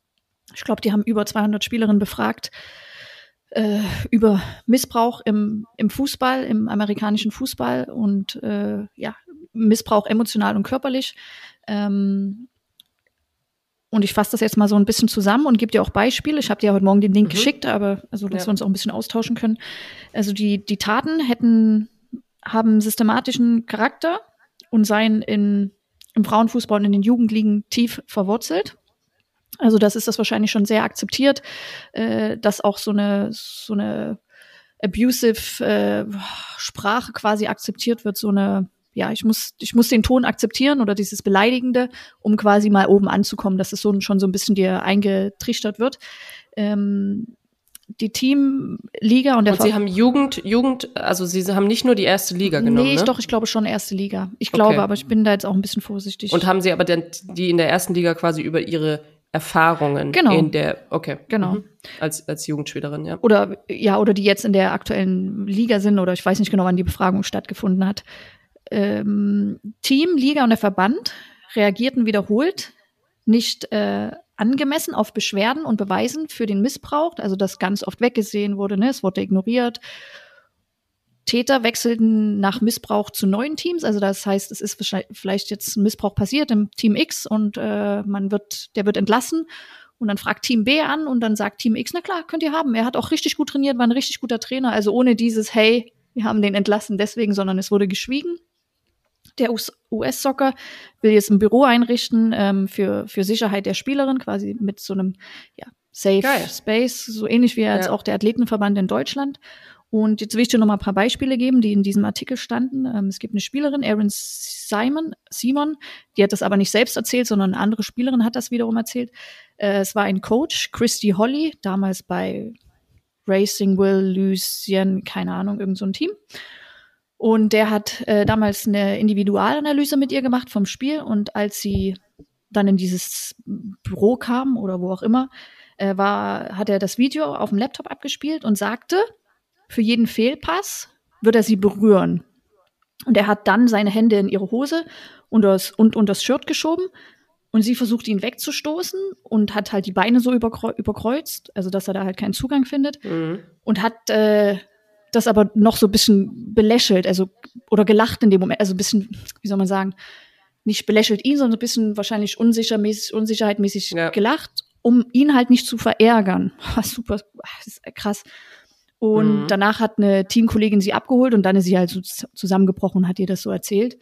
ich glaube, die haben über 200 Spielerinnen befragt äh, über Missbrauch im, im Fußball, im amerikanischen Fußball und äh, ja, Missbrauch emotional und körperlich. Ähm, und ich fasse das jetzt mal so ein bisschen zusammen und gebe dir auch Beispiele. Ich habe dir heute Morgen den Link Mhm. geschickt, aber also, dass Ja. wir uns auch ein bisschen austauschen können. Also die, die Taten hätten, haben systematischen Charakter und seien in, im Frauenfußball und in den Jugendligen tief verwurzelt. Also das ist das wahrscheinlich schon sehr akzeptiert, äh, dass auch so eine, so eine abusive äh, Sprache quasi akzeptiert wird, so eine, ja, ich muss, ich muss den Ton akzeptieren oder dieses Beleidigende, um quasi mal oben anzukommen, dass es so schon so ein bisschen dir eingetrichtert wird. Ähm, die Teamliga und der Und sie haben Jugend, Jugend, also sie haben nicht nur die erste Liga genommen, Nee, ich, ne? doch, ich glaube schon erste Liga. Ich glaube, Okay. aber ich bin da jetzt auch ein bisschen vorsichtig. Und haben sie aber dann die in der ersten Liga quasi über ihre Erfahrungen Genau. in der, okay. Genau. Mhm. Als, als Jugendspielerin, ja. oder ja, oder die jetzt in der aktuellen Liga sind, oder ich weiß nicht genau, wann die Befragung stattgefunden hat. Ähm, Team, Liga und der Verband reagierten wiederholt nicht äh, angemessen auf Beschwerden und Beweisen für den Missbrauch, also dass ganz oft weggesehen wurde, ne, es wurde ignoriert. Täter wechselten nach Missbrauch zu neuen Teams, also das heißt, es ist vielleicht jetzt Missbrauch passiert im Team X und äh, man wird, der wird entlassen und dann fragt Team B an und dann sagt Team X, na klar, könnt ihr haben. Er hat auch richtig gut trainiert, war ein richtig guter Trainer. Also ohne dieses, hey, wir haben den entlassen deswegen, sondern es wurde geschwiegen. Der US- US-Soccer will jetzt ein Büro einrichten ähm, für, für Sicherheit der Spielerin, quasi mit so einem ja, Safe Geil. Space, so ähnlich wie als Ja. auch der Athletenverband in Deutschland. Und jetzt will ich dir noch mal ein paar Beispiele geben, die in diesem Artikel standen. Ähm, es gibt eine Spielerin, Erin Simon, Simon, die hat das aber nicht selbst erzählt, sondern eine andere Spielerin hat das wiederum erzählt. Äh, es war ein Coach, Christy Holly, damals bei Racing Will Lucien, keine Ahnung, irgend so ein Team. Und der hat äh, damals eine Individualanalyse mit ihr gemacht vom Spiel. Und als sie dann in dieses Büro kam oder wo auch immer, äh, war, hat er das Video auf dem Laptop abgespielt und sagte, für jeden Fehlpass wird er sie berühren. Und er hat dann seine Hände in ihre Hose und das, und, und das Shirt geschoben. Und sie versucht ihn wegzustoßen und hat halt die Beine so überkreu überkreuzt, also dass er da halt keinen Zugang findet Mhm. und hat äh, das aber noch so ein bisschen belächelt, also oder gelacht in dem Moment, also ein bisschen, wie soll man sagen, nicht belächelt ihn, sondern ein bisschen wahrscheinlich unsichermäßig, unsicherheitmäßig Ja. gelacht, um ihn halt nicht zu verärgern. (laughs) Super, das ist krass. Und Mhm. danach hat eine Teamkollegin sie abgeholt und dann ist sie halt so zusammengebrochen und hat ihr das so erzählt.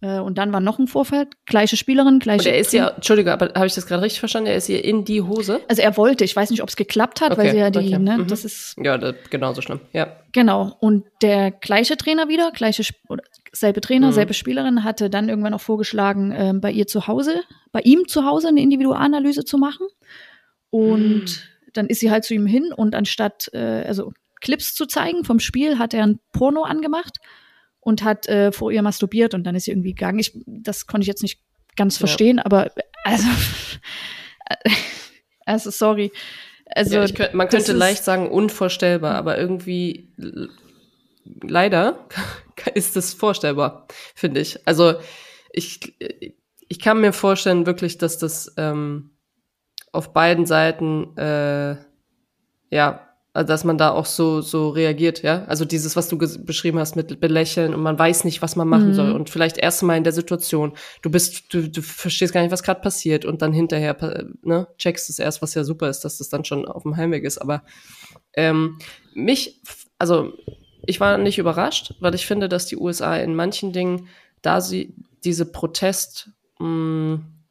Äh, Und dann war noch ein Vorfall, gleiche Spielerin, Und gleiche. er ist ja, Entschuldige, aber habe ich das gerade richtig verstanden? Er ist ihr in die Hose? also er wollte, ich weiß nicht, ob es geklappt hat, weil Okay, sie ja die, okay, ne, mhm. das ist Ja, das, genauso schlimm. Ja. Genau. Und der gleiche Trainer wieder, gleiche oder selbe Trainer, Mhm. selbe Spielerin, hatte dann irgendwann auch vorgeschlagen, ähm, bei ihr zu Hause, bei ihm zu Hause eine Individualanalyse zu machen. Und Mhm. dann ist sie halt zu ihm hin und anstatt äh, also Clips zu zeigen vom Spiel, hat er ein Porno angemacht und hat äh, vor ihr masturbiert und dann ist sie irgendwie gegangen. Ich, das konnte ich jetzt nicht ganz verstehen, ja. aber also, (laughs) also sorry. Also, ja, könnt, man könnte leicht sagen, unvorstellbar, aber irgendwie leider (laughs) ist es vorstellbar, finde ich. Also ich, ich kann mir vorstellen, wirklich, dass das ähm, auf beiden Seiten äh, ja dass man da auch so so reagiert, ja. Also dieses, was du beschrieben hast mit Belächeln und man weiß nicht, was man machen mhm. soll und vielleicht erst mal in der Situation, du bist, du, du verstehst gar nicht, was gerade passiert und dann hinterher ne, checkst es erst, was ja super ist, dass das dann schon auf dem Heimweg ist. Aber ähm, mich, also ich war nicht überrascht, weil ich finde, dass die USA in manchen Dingen, da sie diese Protest mh, mm,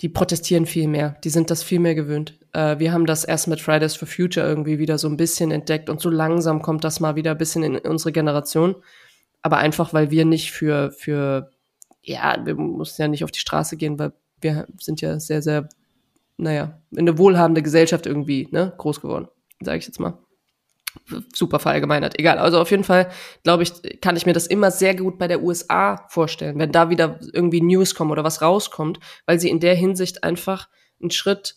die protestieren viel mehr. Die sind das viel mehr gewöhnt. Äh, wir haben das erst mit Fridays for Future irgendwie wieder so ein bisschen entdeckt und so langsam kommt das mal wieder ein bisschen in unsere Generation. Aber einfach, weil wir nicht für, für, ja, wir mussten ja nicht auf die Straße gehen, weil wir sind ja sehr, sehr, naja, in eine wohlhabende Gesellschaft irgendwie, ne, groß geworden, sage ich jetzt mal super verallgemeinert. Egal. Also auf jeden Fall, glaube ich, kann ich mir das immer sehr gut bei der USA vorstellen, wenn da wieder irgendwie News kommen oder was rauskommt, weil sie in der Hinsicht einfach einen Schritt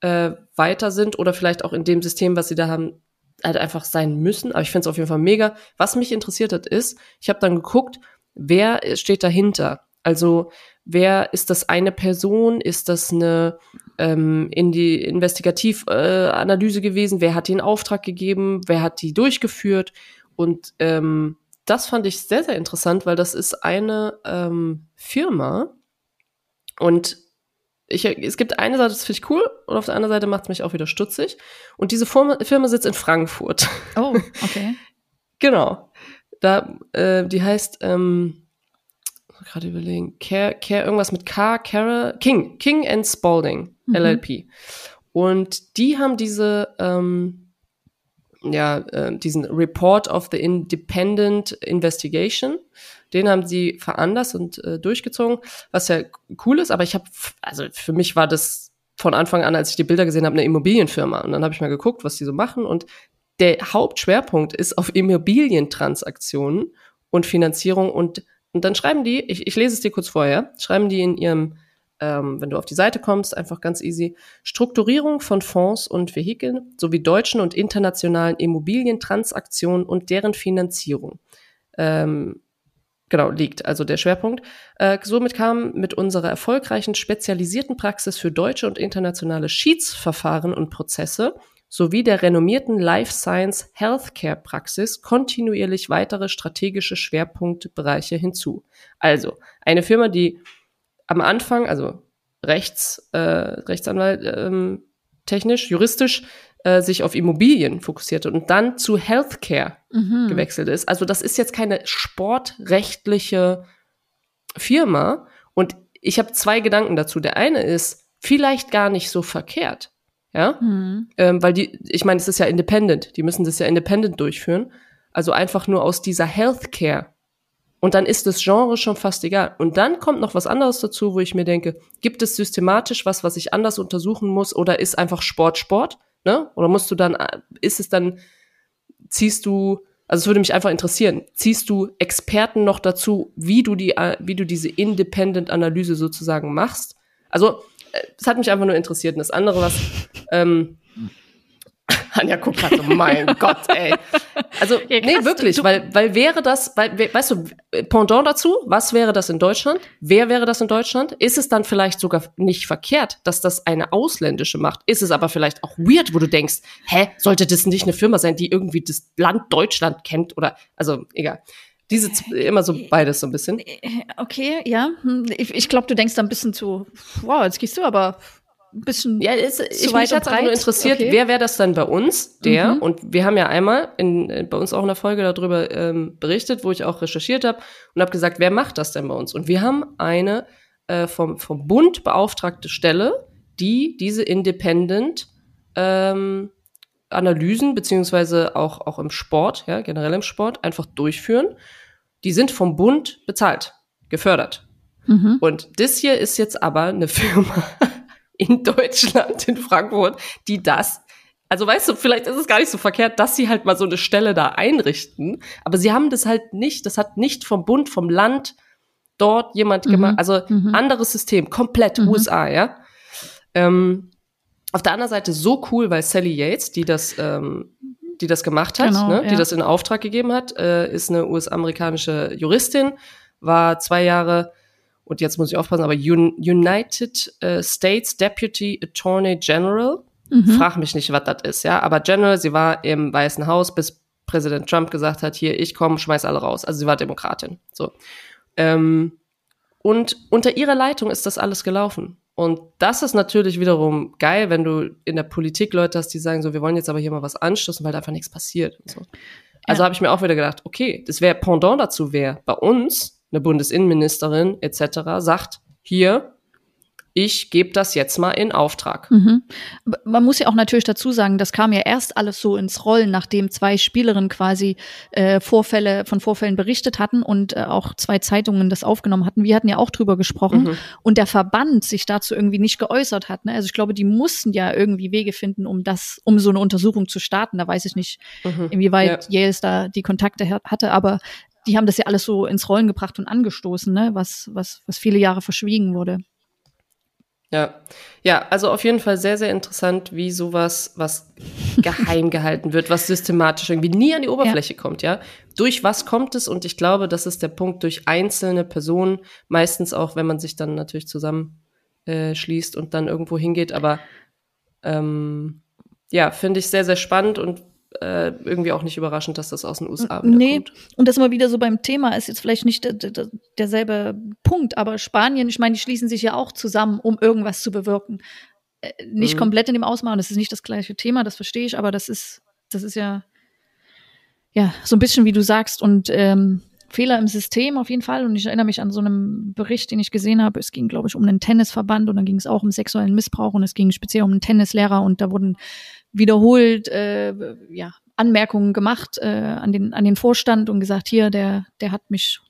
äh, weiter sind oder vielleicht auch in dem System, was sie da haben, halt einfach sein müssen. Aber ich finde es auf jeden Fall mega. Was mich interessiert hat, ist, ich habe dann geguckt, wer steht dahinter. Also wer ist das eine Person? Ist das eine ähm, in die Investigativanalyse äh, gewesen? Wer hat die in Auftrag gegeben? Wer hat die durchgeführt? Und ähm, das fand ich sehr, sehr interessant, weil das ist eine ähm, Firma und ich, es gibt eine Seite, das finde ich cool, und auf der anderen Seite macht es mich auch wieder stutzig. Und diese Firma, Firma sitzt in Frankfurt. Oh, okay. (laughs) genau. Da, äh, die heißt, ähm, gerade überlegen, Care, Care, irgendwas mit K, Cara, King, King and Spalding, mhm. LLP. Und die haben diese, ähm, ja, äh, diesen Report of the Independent Investigation, den haben sie veranlasst und äh, durchgezogen, was ja cool ist, aber ich habe, also für mich war das von Anfang an, als ich die Bilder gesehen habe, eine Immobilienfirma. Und dann habe ich mal geguckt, was die so machen. Und der Hauptschwerpunkt ist auf Immobilientransaktionen und Finanzierung und und dann schreiben die, ich, ich lese es dir kurz vorher, schreiben die in ihrem, ähm, wenn du auf die Seite kommst, einfach ganz easy, Strukturierung von Fonds und Vehikeln sowie deutschen und internationalen Immobilientransaktionen und deren Finanzierung. Ähm, genau, liegt also der Schwerpunkt. Äh, somit kam mit unserer erfolgreichen spezialisierten Praxis für deutsche und internationale Schiedsverfahren und Prozesse sowie der renommierten Life Science Healthcare Praxis kontinuierlich weitere strategische Schwerpunktbereiche hinzu. Also eine Firma, die am Anfang, also Rechts, äh, Rechtsanwalt ähm, technisch, juristisch, äh, sich auf Immobilien fokussierte und dann zu Healthcare mhm. gewechselt ist. Also das ist jetzt keine sportrechtliche Firma. Und ich habe zwei Gedanken dazu. Der eine ist vielleicht gar nicht so verkehrt. Ja, mhm. ähm, weil die, ich meine, es ist ja independent, die müssen das ja independent durchführen. Also einfach nur aus dieser Healthcare. Und dann ist das Genre schon fast egal. Und dann kommt noch was anderes dazu, wo ich mir denke, gibt es systematisch was, was ich anders untersuchen muss, oder ist einfach Sport Sport? Ne? Oder musst du dann, ist es dann, ziehst du, also es würde mich einfach interessieren, ziehst du Experten noch dazu, wie du die, wie du diese Independent-Analyse sozusagen machst? Also es hat mich einfach nur interessiert. Und das andere, was ähm, Anja guckt gerade so, mein (laughs) Gott, ey. Also, ja, nee, wirklich, du, weil, weil wäre das, weil, weißt du, Pendant dazu, was wäre das in Deutschland? Wer wäre das in Deutschland? Ist es dann vielleicht sogar nicht verkehrt, dass das eine ausländische macht? Ist es aber vielleicht auch weird, wo du denkst, hä, sollte das nicht eine Firma sein, die irgendwie das Land Deutschland kennt oder, also, egal. Diese immer so beides so ein bisschen. Okay, ja. Hm, ich, ich glaube, du denkst da ein bisschen zu, wow, jetzt gehst du aber ein bisschen. Ja, ist, ich mich hat nur interessiert, okay. wer wäre das dann bei uns, der? Mhm. Und wir haben ja einmal in, äh, bei uns auch in der Folge darüber ähm, berichtet, wo ich auch recherchiert habe und habe gesagt, wer macht das denn bei uns? Und wir haben eine äh, vom, vom Bund beauftragte Stelle, die diese Independent ähm, Analysen, beziehungsweise auch, auch im Sport, ja, generell im Sport, einfach durchführen. Die sind vom Bund bezahlt, gefördert. Mhm. Und das hier ist jetzt aber eine (laughs) Firma in Deutschland, in Frankfurt, die das Also weißt du, vielleicht ist es gar nicht so verkehrt, dass sie halt mal so eine Stelle da einrichten, aber sie haben das halt nicht, das hat nicht vom Bund, vom Land dort jemand mhm. gemacht, also mhm. anderes System, komplett mhm. USA, ja. Ähm, auf der anderen Seite so cool, weil Sally Yates, die das, ähm, die das gemacht hat, genau, ne, ja. die das in Auftrag gegeben hat, äh, ist eine US-amerikanische Juristin, war zwei Jahre und jetzt muss ich aufpassen, aber Un United uh, States Deputy Attorney General. Mhm. Frag mich nicht, was das ist, ja. Aber General, sie war im Weißen Haus, bis Präsident Trump gesagt hat, hier, ich komme, schmeiß alle raus. Also sie war Demokratin. So. Ähm, und unter ihrer Leitung ist das alles gelaufen. Und das ist natürlich wiederum geil, wenn du in der Politik Leute hast, die sagen so, wir wollen jetzt aber hier mal was anstoßen, weil da einfach nichts passiert. So. Also ja. habe ich mir auch wieder gedacht, okay, das wäre Pendant dazu wäre bei uns eine Bundesinnenministerin etc. sagt, hier, ich gebe das jetzt mal in Auftrag. Mhm. Man muss ja auch natürlich dazu sagen, das kam ja erst alles so ins Rollen, nachdem zwei Spielerinnen quasi äh, Vorfälle von Vorfällen berichtet hatten und äh, auch zwei Zeitungen das aufgenommen hatten. Wir hatten ja auch drüber gesprochen mhm. und der Verband sich dazu irgendwie nicht geäußert hat. Ne? Also ich glaube, die mussten ja irgendwie Wege finden, um das, um so eine Untersuchung zu starten. Da weiß ich nicht, mhm. inwieweit ja. Yales da die Kontakte hatte, aber die haben das ja alles so ins Rollen gebracht und angestoßen, ne? was, was, was viele Jahre verschwiegen wurde. Ja, ja, also auf jeden Fall sehr, sehr interessant, wie sowas, was (laughs) geheim gehalten wird, was systematisch irgendwie nie an die Oberfläche ja. kommt, ja. Durch was kommt es? Und ich glaube, das ist der Punkt, durch einzelne Personen, meistens auch, wenn man sich dann natürlich zusammen äh, und dann irgendwo hingeht, aber ähm, ja, finde ich sehr, sehr spannend und äh, irgendwie auch nicht überraschend, dass das aus den USA wieder nee. kommt. Und das immer wieder so beim Thema ist jetzt vielleicht nicht derselbe Punkt, aber Spanien, ich meine, die schließen sich ja auch zusammen, um irgendwas zu bewirken. Äh, nicht mhm. komplett in dem Ausmaß, das ist nicht das gleiche Thema, das verstehe ich, aber das ist, das ist ja, ja, so ein bisschen wie du sagst und ähm, Fehler im System auf jeden Fall. Und ich erinnere mich an so einem Bericht, den ich gesehen habe. Es ging, glaube ich, um einen Tennisverband und dann ging es auch um sexuellen Missbrauch und es ging speziell um einen Tennislehrer und da wurden wiederholt äh, ja, Anmerkungen gemacht äh, an, den, an den Vorstand und gesagt, hier, der, der hat mich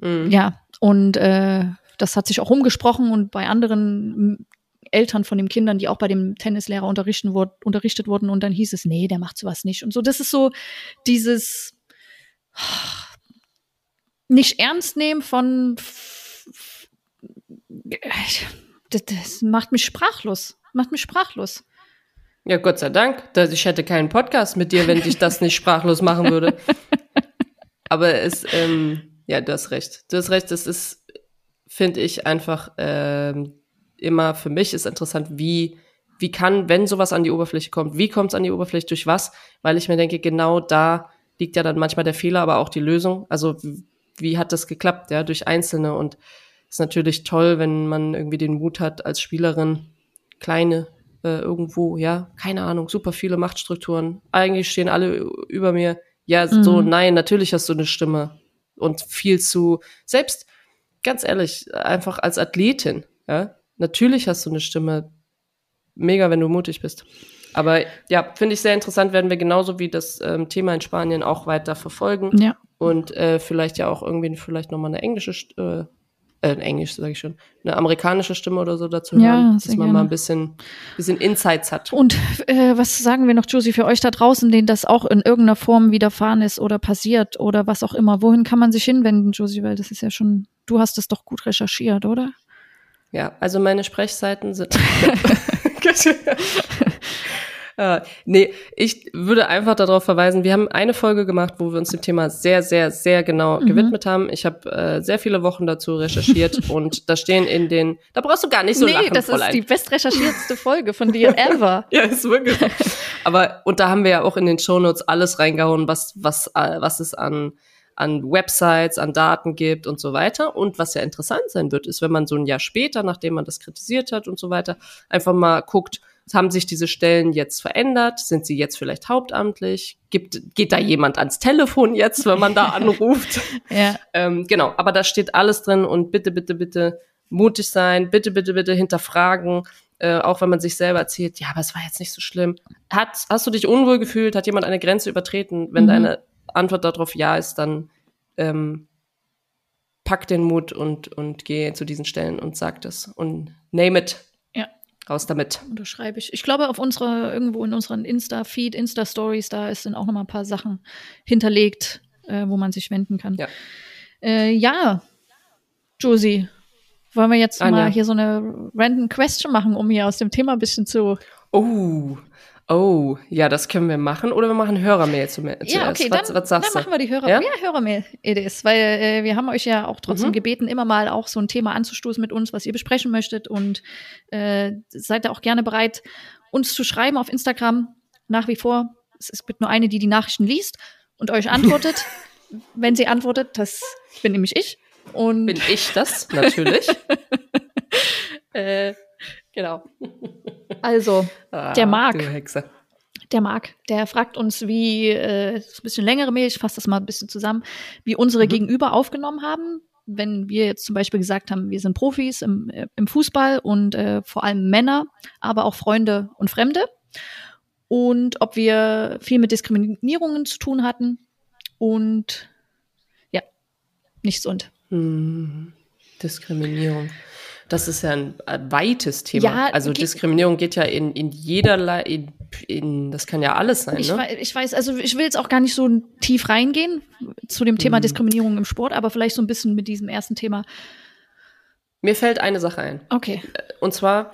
mhm. ja, und äh, das hat sich auch umgesprochen und bei anderen Eltern von den Kindern, die auch bei dem Tennislehrer unterrichten unterrichtet wurden und dann hieß es, nee, der macht sowas nicht und so. Das ist so dieses nicht ernst nehmen von das, das macht mich sprachlos, macht mich sprachlos. Ja, Gott sei Dank. Ich hätte keinen Podcast mit dir, wenn ich das nicht sprachlos machen würde. (laughs) Aber es, ähm, ja, du hast recht. Du hast recht, das ist, finde ich, einfach ähm, immer für mich ist interessant, wie, wie kann, wenn sowas an die Oberfläche kommt, wie kommt es an die Oberfläche, durch was? Weil ich mir denke, genau da liegt ja dann manchmal der Fehler, aber auch die Lösung. Also wie hat das geklappt, ja, durch Einzelne und ist natürlich toll, wenn man irgendwie den Mut hat, als Spielerin kleine äh, irgendwo, ja, keine Ahnung, super viele Machtstrukturen. Eigentlich stehen alle über mir. Ja, mhm. so, nein, natürlich hast du eine Stimme. Und viel zu, selbst, ganz ehrlich, einfach als Athletin, ja, natürlich hast du eine Stimme. Mega, wenn du mutig bist. Aber ja, finde ich sehr interessant, werden wir genauso wie das ähm, Thema in Spanien auch weiter verfolgen. Ja. Und äh, vielleicht ja auch irgendwie vielleicht nochmal eine englische äh, äh, Englisch sage ich schon, eine amerikanische Stimme oder so dazu ja, hören, dass man gerne. mal ein bisschen, bisschen Insights hat. Und äh, was sagen wir noch, Josie, für euch da draußen, denen das auch in irgendeiner Form widerfahren ist oder passiert oder was auch immer, wohin kann man sich hinwenden, Josie, weil das ist ja schon, du hast es doch gut recherchiert, oder? Ja, also meine Sprechseiten sind (laughs) (laughs) (laughs) (laughs) Äh, nee, ich würde einfach darauf verweisen, wir haben eine Folge gemacht, wo wir uns dem Thema sehr, sehr, sehr genau mhm. gewidmet haben. Ich habe äh, sehr viele Wochen dazu recherchiert (laughs) und da stehen in den, da brauchst du gar nicht so nee, lachen, das Fräulein. ist die bestrecherchiertste Folge von dir (laughs) ever. ja, ist wirklich. Aber, und da haben wir ja auch in den Shownotes alles reingehauen, was, was, äh, was es an an Websites, an Daten gibt und so weiter. Und was ja interessant sein wird, ist, wenn man so ein Jahr später, nachdem man das kritisiert hat und so weiter, einfach mal guckt, haben sich diese Stellen jetzt verändert? Sind sie jetzt vielleicht hauptamtlich? Gibt, geht da jemand ans Telefon jetzt, wenn man da (laughs) anruft? ja. Ähm, genau, aber da steht alles drin und bitte, bitte, bitte mutig sein, bitte, bitte, bitte hinterfragen, äh, auch wenn man sich selber erzählt, ja, aber es war jetzt nicht so schlimm. Hat, hast du dich unwohl gefühlt? Hat jemand eine Grenze übertreten? Wenn mhm. deine Antwort darauf ja ist, dann ähm, pack den Mut und, und geh zu diesen Stellen und sag das und name it. Raus damit. Unterschreibe ich. Ich glaube, auf unserer, irgendwo in unseren Insta-Feed, Insta-Stories, da ist dann auch noch mal ein paar Sachen hinterlegt, äh, wo man sich wenden kann. Ja. Äh, ja, Josie, wollen wir jetzt Anja. mal hier so eine random Question machen, um hier aus dem Thema ein bisschen zu. Oh, oh, ja, das können wir machen. Oder wir machen Hörermail zum, zuerst. Ja, okay, was, dann, was dann machen wir die Hörer, Ja? ja? Hörermail-Ideen, weil äh, wir haben euch ja auch trotzdem Mhm. gebeten, immer mal auch so ein Thema anzustoßen mit uns, was ihr besprechen möchtet und äh, seid da auch gerne bereit, uns zu schreiben auf Instagram. Nach wie vor, es ist mit nur eine, die die Nachrichten liest und euch antwortet. (laughs) Wenn sie antwortet, das bin nämlich ich. Und Bin ich das, natürlich. (laughs) äh, genau. Also, Ah, Der Marc. Der Marc, der fragt uns, wie, äh, ist ein bisschen längere Mail, ich fasse das mal ein bisschen zusammen, wie unsere Mhm. Gegenüber aufgenommen haben, wenn wir jetzt zum Beispiel gesagt haben, wir sind Profis im, äh, im Fußball und äh, vor allem Männer, aber auch Freunde und Fremde. Und ob wir viel mit Diskriminierungen zu tun hatten und ja, nichts und. Hm, Diskriminierung. Das ist ja ein äh, weites Thema. Ja, also geht- Diskriminierung geht ja in, in jederlei, in, in, das kann ja alles sein, Ich, ne? wei- ich weiß, also ich will jetzt auch gar nicht so tief reingehen zu dem Thema Mhm. Diskriminierung im Sport, aber vielleicht so ein bisschen mit diesem ersten Thema. Mir fällt eine Sache ein. Okay. Und zwar,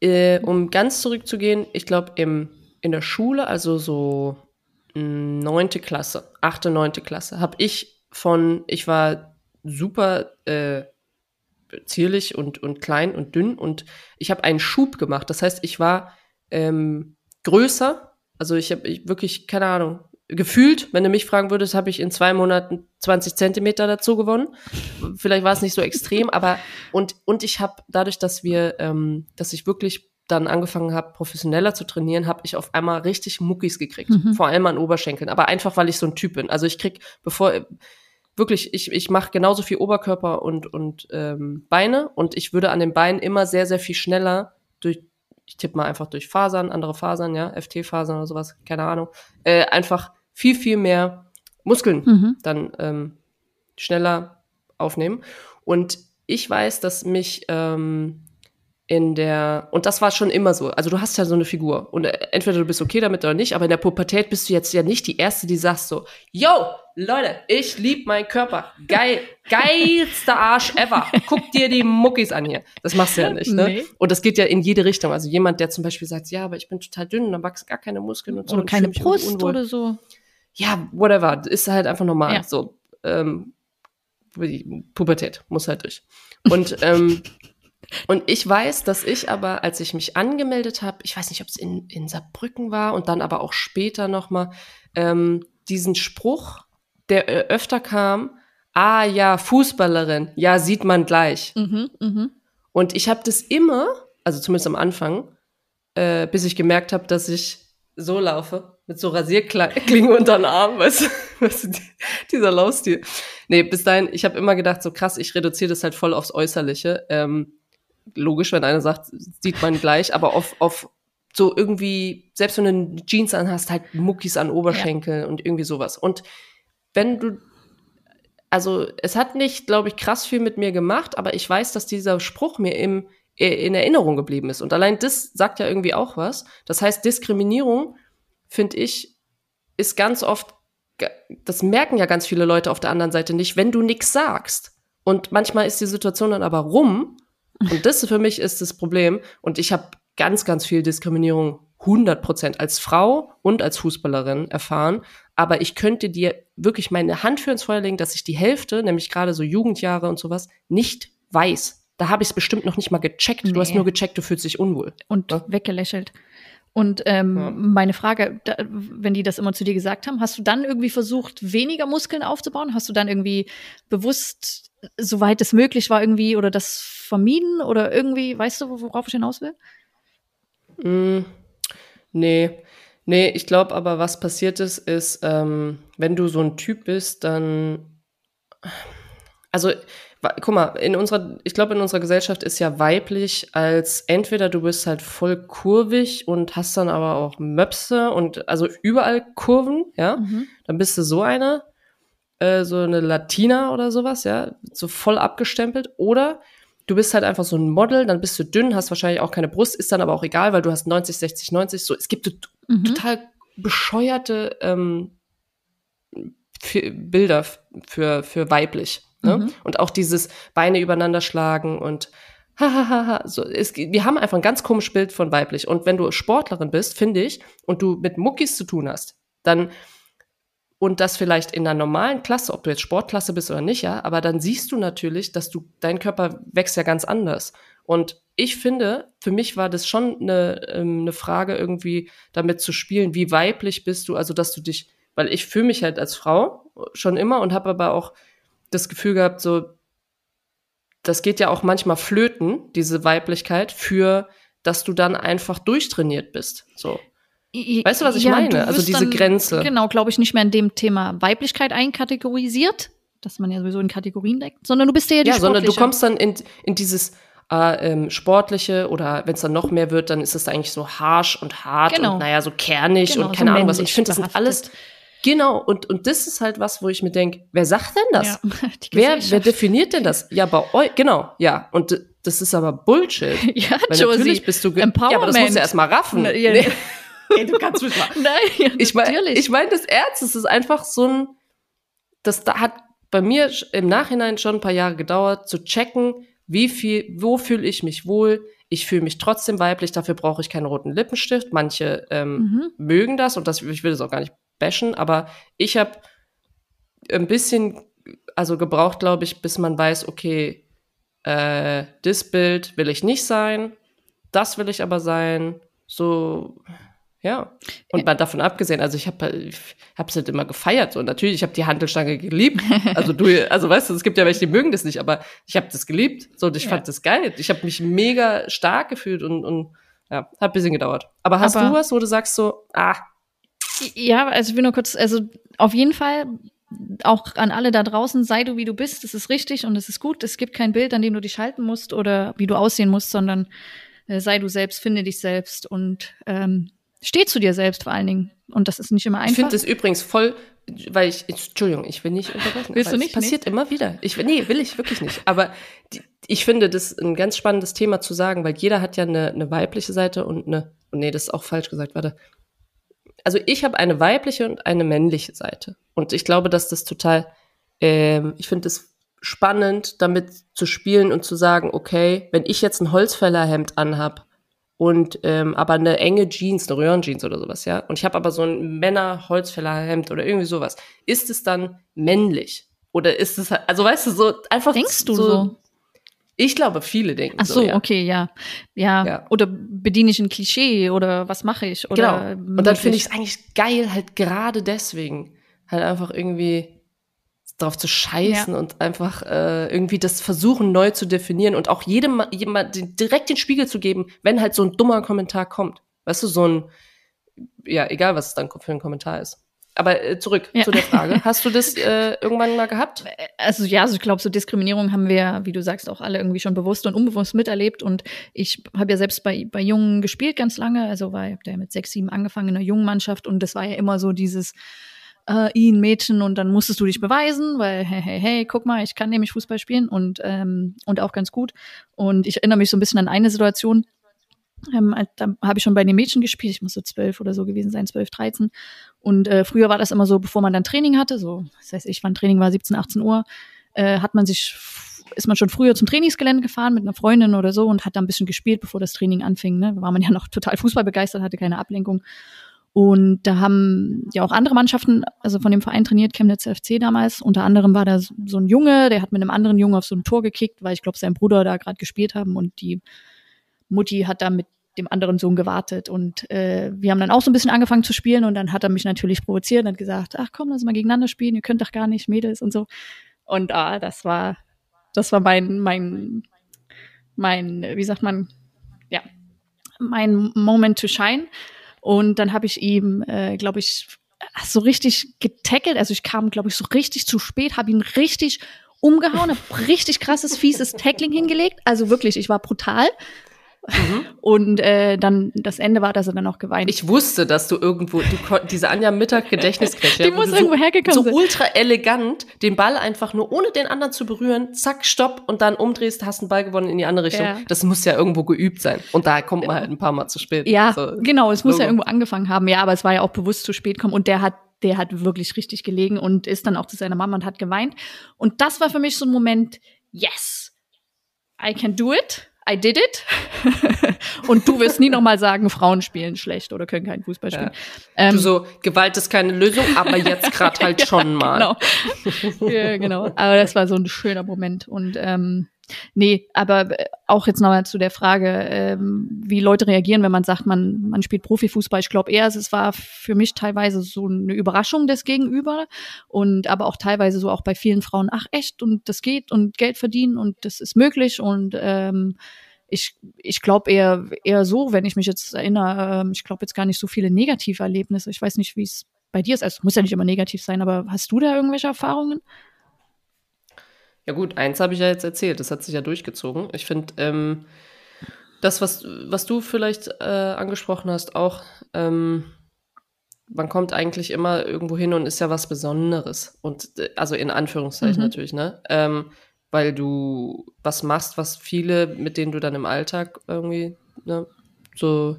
äh, um ganz zurückzugehen, ich glaube, in der Schule, also so mh, neunte Klasse, achte, neunte Klasse, habe ich von, ich war super äh, zierlich und, und klein und dünn und ich habe einen Schub gemacht. Das heißt, ich war ähm, größer, also ich habe ich wirklich, keine Ahnung, gefühlt, wenn du mich fragen würdest, habe ich in zwei Monaten 20 Zentimeter dazu gewonnen. Vielleicht war es nicht so extrem, aber und, und ich habe dadurch, dass wir, ähm, dass ich wirklich dann angefangen habe, professioneller zu trainieren, habe ich auf einmal richtig Muckis gekriegt. Mhm. Vor allem an Oberschenkeln. Aber einfach, weil ich so ein Typ bin. Also ich krieg, bevor, wirklich, ich, ich mache genauso viel Oberkörper und, und ähm, Beine und ich würde an den Beinen immer sehr, sehr viel schneller durch, ich tippe mal einfach durch Fasern, andere Fasern, ja, FT-Fasern oder sowas, keine Ahnung, äh, einfach viel, viel mehr Muskeln Mhm. dann ähm, schneller aufnehmen. Und ich weiß, dass mich ähm, in der, und das war schon immer so, also du hast ja so eine Figur und äh, entweder du bist okay damit oder nicht, aber in der Pubertät bist du jetzt ja nicht die Erste, die sagt so, yo, Leute, ich lieb meinen Körper, geil, (laughs) geilster Arsch ever, guck dir die Muckis an hier. Das machst du ja nicht, ne? Nee. Und das geht ja in jede Richtung. Also jemand, der zum Beispiel sagt, ja, aber ich bin total dünn und dann wachsen gar keine Muskeln und so. Oder und keine Brust oder so. ja, whatever, ist halt einfach normal. Ja. So, ähm, Pubertät muss halt durch. Und ähm, (laughs) und ich weiß, dass ich aber, als ich mich angemeldet habe, ich weiß nicht, ob es in, in Saarbrücken war und dann aber auch später noch mal ähm, diesen Spruch, der äh, öfter kam, ah ja, Fußballerin, ja, sieht man gleich. Mhm, mhm. Und ich habe das immer, also zumindest am Anfang, äh, bis ich gemerkt habe, dass ich so laufe, mit so Rasierklingen (laughs) unter den Arm, weißt du, (laughs) weißt du, die- dieser Laufstil. Nee, bis dahin, ich habe immer gedacht, so krass, ich reduziere das halt voll aufs Äußerliche. Ähm, logisch, wenn einer sagt, sieht man gleich, aber auf, auf so irgendwie, selbst wenn du eine Jeans anhast, halt Muckis an Oberschenkel und irgendwie sowas. Und wenn du also es hat nicht, glaube ich, krass viel mit mir gemacht, aber ich weiß, dass dieser Spruch mir im, äh, in Erinnerung geblieben ist. Und allein das sagt ja irgendwie auch was. Das heißt, Diskriminierung, finde ich, ist ganz oft, das merken ja ganz viele Leute auf der anderen Seite nicht, wenn du nichts sagst. Und manchmal ist die Situation dann aber rum. Und das für mich ist das Problem. Und ich habe ganz, ganz viel Diskriminierung 100 Prozent als Frau und als Fußballerin erfahren. Aber ich könnte dir wirklich meine Hand für ins Feuer legen, dass ich die Hälfte, nämlich gerade so Jugendjahre und sowas, nicht weiß. Da habe ich es bestimmt noch nicht mal gecheckt. Du hast Nee. nur gecheckt, du fühlst dich unwohl. Und Ja. weggelächelt. Und ähm, Ja. meine Frage, da, wenn die das immer zu dir gesagt haben, hast du dann irgendwie versucht, weniger Muskeln aufzubauen? Hast du dann irgendwie bewusst, soweit es möglich war, irgendwie oder das vermieden oder irgendwie, weißt du, worauf ich hinaus will? Mm, nee. Nee, ich glaube aber, was passiert ist, ist, ähm, wenn du so ein Typ bist, dann. Also, guck mal, in unserer, ich glaube, in unserer Gesellschaft ist ja weiblich als entweder du bist halt voll kurvig und hast dann aber auch Möpse und also überall Kurven, ja, Mhm. dann bist du so eine, äh, so eine Latina oder sowas, ja, so voll abgestempelt. Oder du bist halt einfach so ein Model, dann bist du dünn, hast wahrscheinlich auch keine Brust, ist dann aber auch egal, weil du hast 90, 60, 90. So, es gibt mhm. total bescheuerte ähm, Bilder für, für weiblich. Ne? Mhm. Und auch dieses Beine übereinander schlagen und hahaha. so, es, wir haben einfach ein ganz komisches Bild von weiblich. Und wenn du Sportlerin bist, finde ich, und du mit Muckis zu tun hast, dann und das vielleicht in einer normalen Klasse, ob du jetzt Sportklasse bist oder nicht, ja, aber dann siehst du natürlich, dass du, dein Körper wächst ja ganz anders. Und ich finde, für mich war das schon eine, ähm, eine Frage, irgendwie damit zu spielen, wie weiblich bist du, also dass du dich, weil ich fühle mich halt als Frau schon immer und habe aber auch das Gefühl gehabt, so, das geht ja auch manchmal flöten, diese Weiblichkeit, für, dass du dann einfach durchtrainiert bist. So. Weißt du, was ich ja, meine? Also diese dann, Grenze. Genau, glaube ich, nicht mehr in dem Thema Weiblichkeit einkategorisiert, dass man ja sowieso in Kategorien deckt, sondern du bist ja die Ja, sondern du kommst dann in, in dieses äh, ähm, Sportliche oder wenn es dann noch mehr wird, dann ist es eigentlich so harsh und hart genau. und naja, so kernig genau, und keine so Ahnung was. Ich finde, das sind alles Genau, und, und das ist halt was, wo ich mir denke, wer sagt denn das? Ja, (laughs) wer, wer definiert denn das? Ja, bei euch, genau, ja. Und das ist aber Bullshit. (laughs) ja, Weil Josie, natürlich bist du Empowerment. Ja, aber das musst du erstmal raffen. Na, ja, nee. (laughs) (laughs) Ey, du kannst mich mal. Nein, ich meine, ich meine, das Erz, es ist einfach so ein, das da hat bei mir im Nachhinein schon ein paar Jahre gedauert, zu checken, wie viel, wo fühle ich mich wohl. Ich fühle mich trotzdem weiblich, dafür brauche ich keinen roten Lippenstift. Manche ähm, mhm. mögen das und das, ich will das auch gar nicht bashen, aber ich habe ein bisschen, also gebraucht, glaube ich, bis man weiß, okay, äh, das Bild will ich nicht sein, das will ich aber sein. So, ja. Und mal davon abgesehen, also ich habe ich hab's halt immer gefeiert. So natürlich, ich habe die Handelstange geliebt. Also du, also weißt du, es gibt ja welche, die mögen das nicht, aber ich habe das geliebt. So, und ich ja. fand das geil. Ich habe mich mega stark gefühlt und, und ja, hat ein bisschen gedauert. Aber hast aber, du was, wo du sagst so, ah. Ja, also ich will nur kurz, also auf jeden Fall auch an alle da draußen, sei du wie du bist, das ist richtig und es ist gut. Es gibt kein Bild, an dem du dich halten musst oder wie du aussehen musst, sondern äh, sei du selbst, finde dich selbst und ähm, Steh zu dir selbst vor allen Dingen. Und das ist nicht immer einfach. Ich finde es übrigens voll, weil ich, Entschuldigung, ich will nicht (laughs) unterbrechen. Willst du nicht? Es passiert nee. immer wieder. Ich, nee, will ich wirklich nicht. Aber die, ich finde das ein ganz spannendes Thema zu sagen, weil jeder hat ja eine, eine weibliche Seite und eine, oh nee, das ist auch falsch gesagt, warte. Also ich habe eine weibliche und eine männliche Seite. Und ich glaube, dass das total, ähm, ich finde es spannend, damit zu spielen und zu sagen, okay, wenn ich jetzt ein Holzfällerhemd anhab, und ähm, aber eine enge Jeans, eine Röhrenjeans oder sowas, ja. Und ich habe aber so ein Männer-Holzfällerhemd oder irgendwie sowas. Ist es dann männlich? Oder ist es halt, also weißt du, so einfach. Denkst du so? so? Ich glaube, viele denken Ach so, so ja. okay, ja. ja. ja. Oder bediene ich ein Klischee oder was mache ich? Oder genau. Und dann finde ich es eigentlich geil, halt gerade deswegen. Halt einfach irgendwie drauf zu scheißen ja. und einfach äh, irgendwie das versuchen neu zu definieren und auch jedem jemand direkt den Spiegel zu geben, wenn halt so ein dummer Kommentar kommt. Weißt du, so ein ja, egal was es dann für ein Kommentar ist. Aber äh, zurück ja. zu der Frage. (laughs) Hast du das äh, irgendwann mal gehabt? Also ja, also ich glaube, so Diskriminierung haben wir, wie du sagst, auch alle irgendwie schon bewusst und unbewusst miterlebt. Und ich habe ja selbst bei, bei Jungen gespielt ganz lange. Also war ich ja mit sechs, sieben angefangen in einer jungen Mannschaft und das war ja immer so dieses äh, ihn Mädchen und dann musstest du dich beweisen, weil hey, hey, hey, guck mal, ich kann nämlich Fußball spielen und, ähm, und auch ganz gut. Und ich erinnere mich so ein bisschen an eine Situation, ähm, da habe ich schon bei den Mädchen gespielt, ich muss so zwölf oder so gewesen sein, zwölf, dreizehn. Und äh, früher war das immer so, bevor man dann Training hatte, so, das heißt, ich, wann Training war, 17, 18 Uhr, äh, hat man sich, ist man schon früher zum Trainingsgelände gefahren mit einer Freundin oder so und hat da ein bisschen gespielt, bevor das Training anfing. Ne? War man ja noch total Fußball begeistert, hatte keine Ablenkung. Und da haben ja auch andere Mannschaften, also von dem Verein trainiert, Chemnitz FC damals. Unter anderem war da so ein Junge, der hat mit einem anderen Jungen auf so ein Tor gekickt, weil ich glaube, sein Bruder da gerade gespielt haben und die Mutti hat da mit dem anderen Sohn gewartet. Und äh, wir haben dann auch so ein bisschen angefangen zu spielen und dann hat er mich natürlich provoziert und hat gesagt, ach komm, lass mal gegeneinander spielen, ihr könnt doch gar nicht, Mädels und so. Und ah, das war, das war mein, mein, mein, wie sagt man, ja, mein Moment to shine. Und dann habe ich ihm, äh, glaube ich, so richtig getackelt. Also ich kam, glaube ich, so richtig zu spät, habe ihn richtig umgehauen, habe richtig krasses, fieses Tackling hingelegt. Also wirklich, ich war brutal. Mhm. Und äh, dann das Ende war, dass er dann auch geweint. Ich wusste, dass du irgendwo, du, diese Anja Mittag Gedächtniskräfte, (laughs) die muss irgendwo so, hergekommen so ultra elegant den Ball einfach nur ohne den anderen zu berühren, zack, stopp und dann umdrehst, hast einen Ball gewonnen in die andere Richtung. Ja. Das muss ja irgendwo geübt sein. Und da kommt man halt ein paar Mal zu spät. Ja, so, genau, es muss ja irgendwo angefangen haben. Ja, aber es war ja auch bewusst zu spät kommen und der hat der hat wirklich richtig gelegen und ist dann auch zu seiner Mama und hat geweint. Und das war für mich so ein Moment, yes, I can do it. I did it. (laughs) und du wirst nie nochmal sagen, Frauen spielen schlecht oder können keinen Fußball spielen. Ja. Ähm, du so, Gewalt ist keine Lösung, aber jetzt gerade (laughs) halt schon mal. Genau. (laughs) ja, genau. Aber das war so ein schöner Moment. Und ähm, Nee, aber äh, auch jetzt nochmal zu der Frage, ähm, wie Leute reagieren, wenn man sagt, man, man spielt Profifußball. Ich glaube eher, es war für mich teilweise so eine Überraschung des Gegenüber und aber auch teilweise so auch bei vielen Frauen, ach echt, und das geht und Geld verdienen und das ist möglich und ähm, ich, ich glaube eher, eher so, wenn ich mich jetzt erinnere, ähm, ich glaube jetzt gar nicht so viele negative Erlebnisse. Ich weiß nicht, wie es bei dir ist. Also muss ja nicht immer negativ sein, aber hast du da irgendwelche Erfahrungen? Ja gut, eins habe ich ja jetzt erzählt, das hat sich ja durchgezogen. Ich finde, ähm, das, was, was du vielleicht äh, angesprochen hast, auch, ähm, man kommt eigentlich immer irgendwo hin und ist ja was Besonderes. Und äh, also in Anführungszeichen mhm. natürlich, ne? Ähm, weil du was machst, was viele, mit denen du dann im Alltag irgendwie ne, so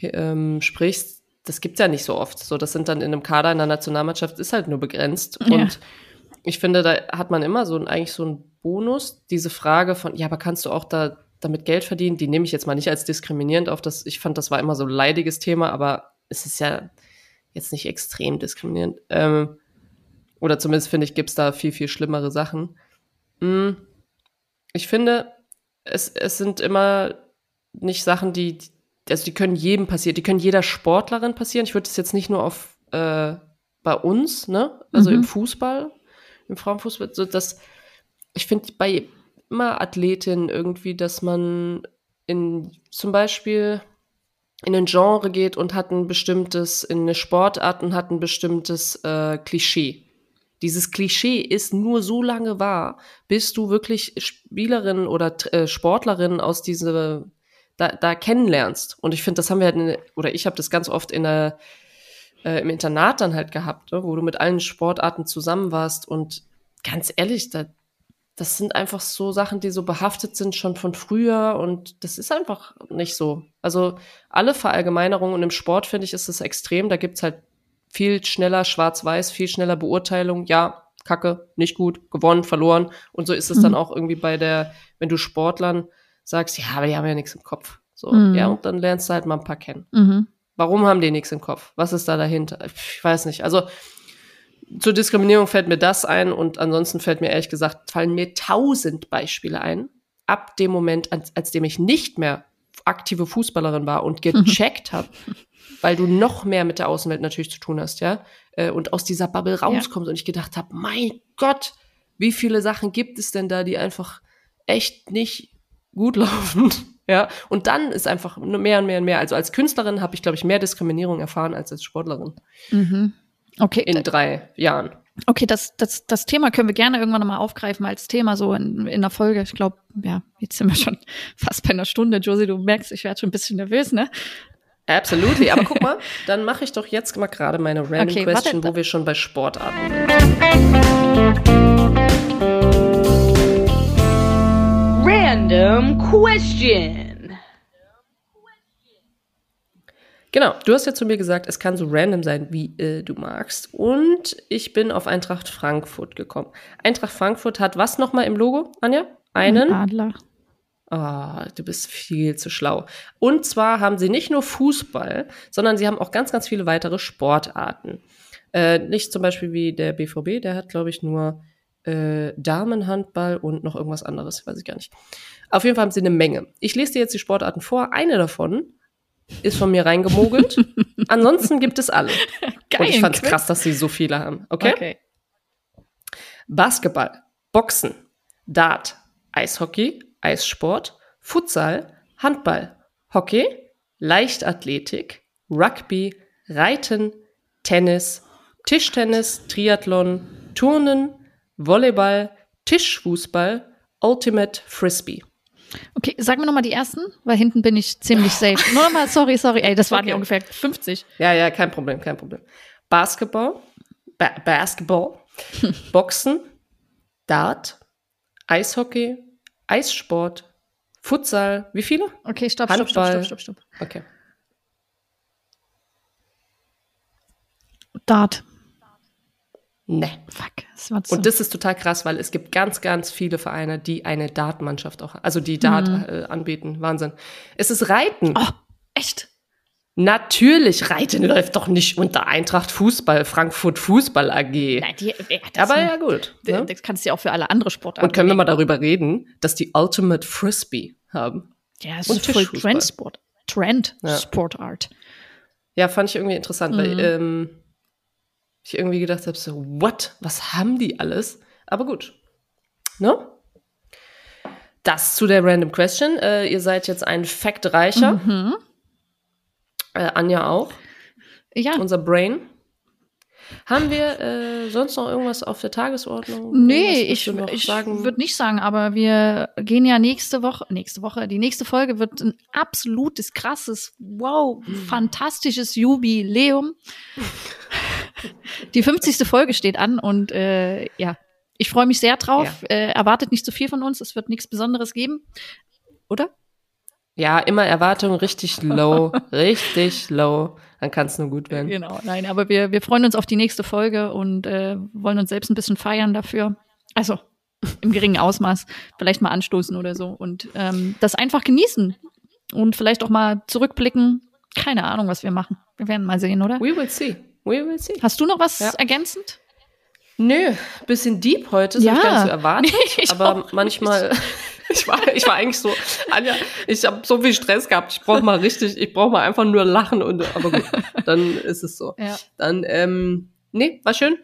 ähm, sprichst, das gibt's ja nicht so oft. So, das sind dann in einem Kader in der Nationalmannschaft ist halt nur begrenzt. Ja. Und ich finde, da hat man immer so ein, eigentlich so einen Bonus. Diese Frage von, ja, aber kannst du auch da damit Geld verdienen? Die nehme ich jetzt mal nicht als diskriminierend auf. Das, ich fand, das war immer so ein leidiges Thema, aber es ist ja jetzt nicht extrem diskriminierend. Ähm, oder zumindest finde ich, gibt es da viel, viel schlimmere Sachen. Hm, ich finde, es, es sind immer nicht Sachen, die, also die können jedem passieren, die können jeder Sportlerin passieren. Ich würde das jetzt nicht nur auf äh, bei uns, ne? Also mhm. im Fußball im Frauenfußball, so dass ich finde bei immer Athletinnen irgendwie, dass man in zum Beispiel in ein Genre geht und hat ein bestimmtes, in eine Sportart und hat ein bestimmtes äh, Klischee. Dieses Klischee ist nur so lange wahr, bis du wirklich Spielerin oder äh, Sportlerin aus diese da, da kennenlernst. Und ich finde, das haben wir halt, in, oder ich habe das ganz oft in der äh, im Internat dann halt gehabt, ne, wo du mit allen Sportarten zusammen warst und ganz ehrlich, da, das sind einfach so Sachen, die so behaftet sind schon von früher und das ist einfach nicht so. Also alle Verallgemeinerungen und im Sport finde ich ist es extrem, da gibt's halt viel schneller schwarz-weiß, viel schneller Beurteilung, ja, Kacke, nicht gut, gewonnen, verloren und so ist es mhm. dann auch irgendwie bei der, wenn du Sportlern sagst, ja, aber die haben ja nichts im Kopf. So, mhm. ja, und dann lernst du halt mal ein paar kennen. Mhm. Warum haben die nichts im Kopf? Was ist da dahinter? Ich weiß nicht. Also zur Diskriminierung fällt mir das ein und ansonsten fällt mir ehrlich gesagt, fallen mir tausend Beispiele ein. Ab dem Moment, als, als dem ich nicht mehr aktive Fußballerin war und (laughs) gecheckt habe, weil du noch mehr mit der Außenwelt natürlich zu tun hast, ja, äh, und aus dieser Bubble rauskommst ja. und ich gedacht habe, mein Gott, wie viele Sachen gibt es denn da, die einfach echt nicht gut (laughs) laufen? Ja, und dann ist einfach mehr und mehr und mehr. Also als Künstlerin habe ich, glaube ich, mehr Diskriminierung erfahren als als Sportlerin. Mhm. Okay. In drei Jahren. Okay, das, das, das Thema können wir gerne irgendwann nochmal aufgreifen als Thema so in, in der Folge. Ich glaube, ja, jetzt sind wir schon (laughs) fast bei einer Stunde. Josie, du merkst, ich werde schon ein bisschen nervös, ne? Absolutely. Aber guck mal, (laughs) dann mache ich doch jetzt mal gerade meine Random okay, Question, wo wir schon bei Sportarten sind. (laughs) Random Question. Genau, du hast ja zu mir gesagt, es kann so random sein, wie äh, du magst. Und ich bin auf Eintracht Frankfurt gekommen. Eintracht Frankfurt hat was nochmal im Logo, Anja? Einen Ein Adler. Ah, oh, du bist viel zu schlau. Und zwar haben sie nicht nur Fußball, sondern sie haben auch ganz, ganz viele weitere Sportarten. Äh, nicht zum Beispiel wie der BVB, der hat, glaube ich, nur äh, Damenhandball und noch irgendwas anderes, weiß ich gar nicht. Auf jeden Fall haben sie eine Menge. Ich lese dir jetzt die Sportarten vor. Eine davon ist von mir reingemogelt. (laughs) Ansonsten gibt es alle. Geil, Und ich fand es krass, dass sie so viele haben. Okay? okay? Basketball, Boxen, Dart, Eishockey, Eissport, Futsal, Handball, Hockey, Leichtathletik, Rugby, Reiten, Tennis, Tischtennis, Triathlon, Turnen, Volleyball, Tischfußball, Ultimate Frisbee. Okay, sag mir nochmal die ersten, weil hinten bin ich ziemlich safe. (laughs) Nur nochmal, sorry, sorry, ey, das waren Okay. ja ungefähr 50. Ja, ja, kein Problem, kein Problem. Basketball, ba Basketball, (laughs) Boxen, Dart, Eishockey, Eissport, Futsal. Wie viele? Okay, stopp, stopp, stopp, stopp, stopp, stopp. Okay. Dart. Ne. Fuck, das war zu. Und das ist total krass, weil es gibt ganz, ganz viele Vereine, die eine Dartmannschaft auch, also die Dart äh, anbieten. Wahnsinn. Es ist Reiten. oh, echt? Natürlich, Reiten läuft doch nicht unter Eintracht Fußball, Frankfurt Fußball AG. Nein, die, ja, das, Aber ja, gut. das, Ne? das kannst du ja auch für alle andere Sportarten. Und können wir mal darüber reden, dass die Ultimate Frisbee haben. Ja, das und ist voll. Trendsport. Trend Ja. Sportart. Ja, fand ich irgendwie interessant, Mhm. weil ähm, ich irgendwie gedacht habe, so, what? Was haben die alles? Aber gut. Ne? Das zu der Random Question. Äh, ihr seid jetzt ein Fact-Reicher. Mhm. Äh, Anja auch. Ja. Unser Brain. Haben wir äh, sonst noch irgendwas auf der Tagesordnung? Nee, ich, ich würde nicht sagen, aber wir gehen ja nächste Woche, nächste Woche, die nächste Folge wird ein absolutes, krasses, wow, Hm. fantastisches Jubiläum. (laughs) Die 50. Folge steht an und äh, ja, ich freue mich sehr drauf. Äh, erwartet nicht zu viel von uns, es wird nichts Besonderes geben. Oder? Ja, immer Erwartungen richtig low, (laughs) richtig low. Dann kann es nur gut werden. Genau, nein, aber wir, wir freuen uns auf die nächste Folge und äh, wollen uns selbst ein bisschen feiern dafür. Also im geringen Ausmaß, vielleicht mal anstoßen oder so und ähm, das einfach genießen und vielleicht auch mal zurückblicken. Keine Ahnung, was wir machen. Wir werden mal sehen, oder? We will see. We will see. Hast du noch was Ja. ergänzend? Nö, bisschen deep heute, das Ja. hab ich gar nicht so erwartet. (laughs) Nee, aber manchmal, (laughs) ich war, ich war eigentlich so, Anja, ich habe so viel Stress gehabt, ich brauche mal richtig, ich brauche mal einfach nur lachen und, aber gut, (laughs) dann ist es so. Ja. Dann, ähm, nee, war schön.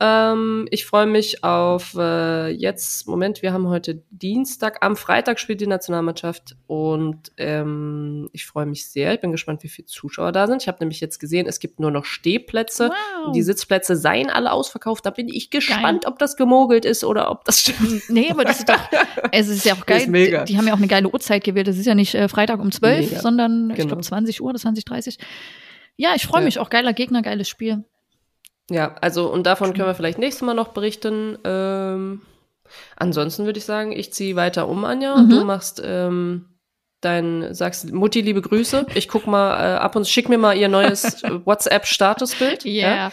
Ähm, ich freue mich auf äh, jetzt, Moment, wir haben heute Dienstag, am Freitag spielt die Nationalmannschaft und ähm, ich freue mich sehr. Ich bin gespannt, wie viele Zuschauer da sind. Ich habe nämlich jetzt gesehen, es gibt nur noch Stehplätze. Wow. Die Sitzplätze seien alle ausverkauft. Da bin ich gespannt, ob das gemogelt ist oder ob das stimmt. Nee, aber das ist doch, (laughs) es ist ja auch geil. Die, die haben ja auch eine geile Uhrzeit gewählt. Das ist ja nicht äh, Freitag um 12, Mega. sondern ich Genau. glaube 20 Uhr oder 20, 30. Ja, ich freue Ja. mich auch. Geiler Gegner, geiles Spiel. Ja, also und davon können wir vielleicht nächstes Mal noch berichten. Ähm, ansonsten würde ich sagen, ich ziehe weiter um, Anja. Mhm. Du machst ähm, dein, sagst Mutti liebe Grüße. Ich guck mal äh, ab und schick mir mal ihr neues (laughs) WhatsApp-Statusbild. Yeah.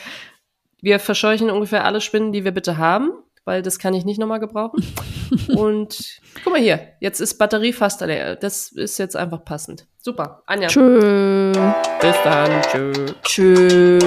Wir verscheuchen ungefähr alle Spinnen, die wir bitte haben, weil das kann ich nicht nochmal gebrauchen. (laughs) und guck mal hier, jetzt ist Batterie fast leer. Das ist jetzt einfach passend. Super. Anja, Tschö. bis dann. Tschö. Tschö.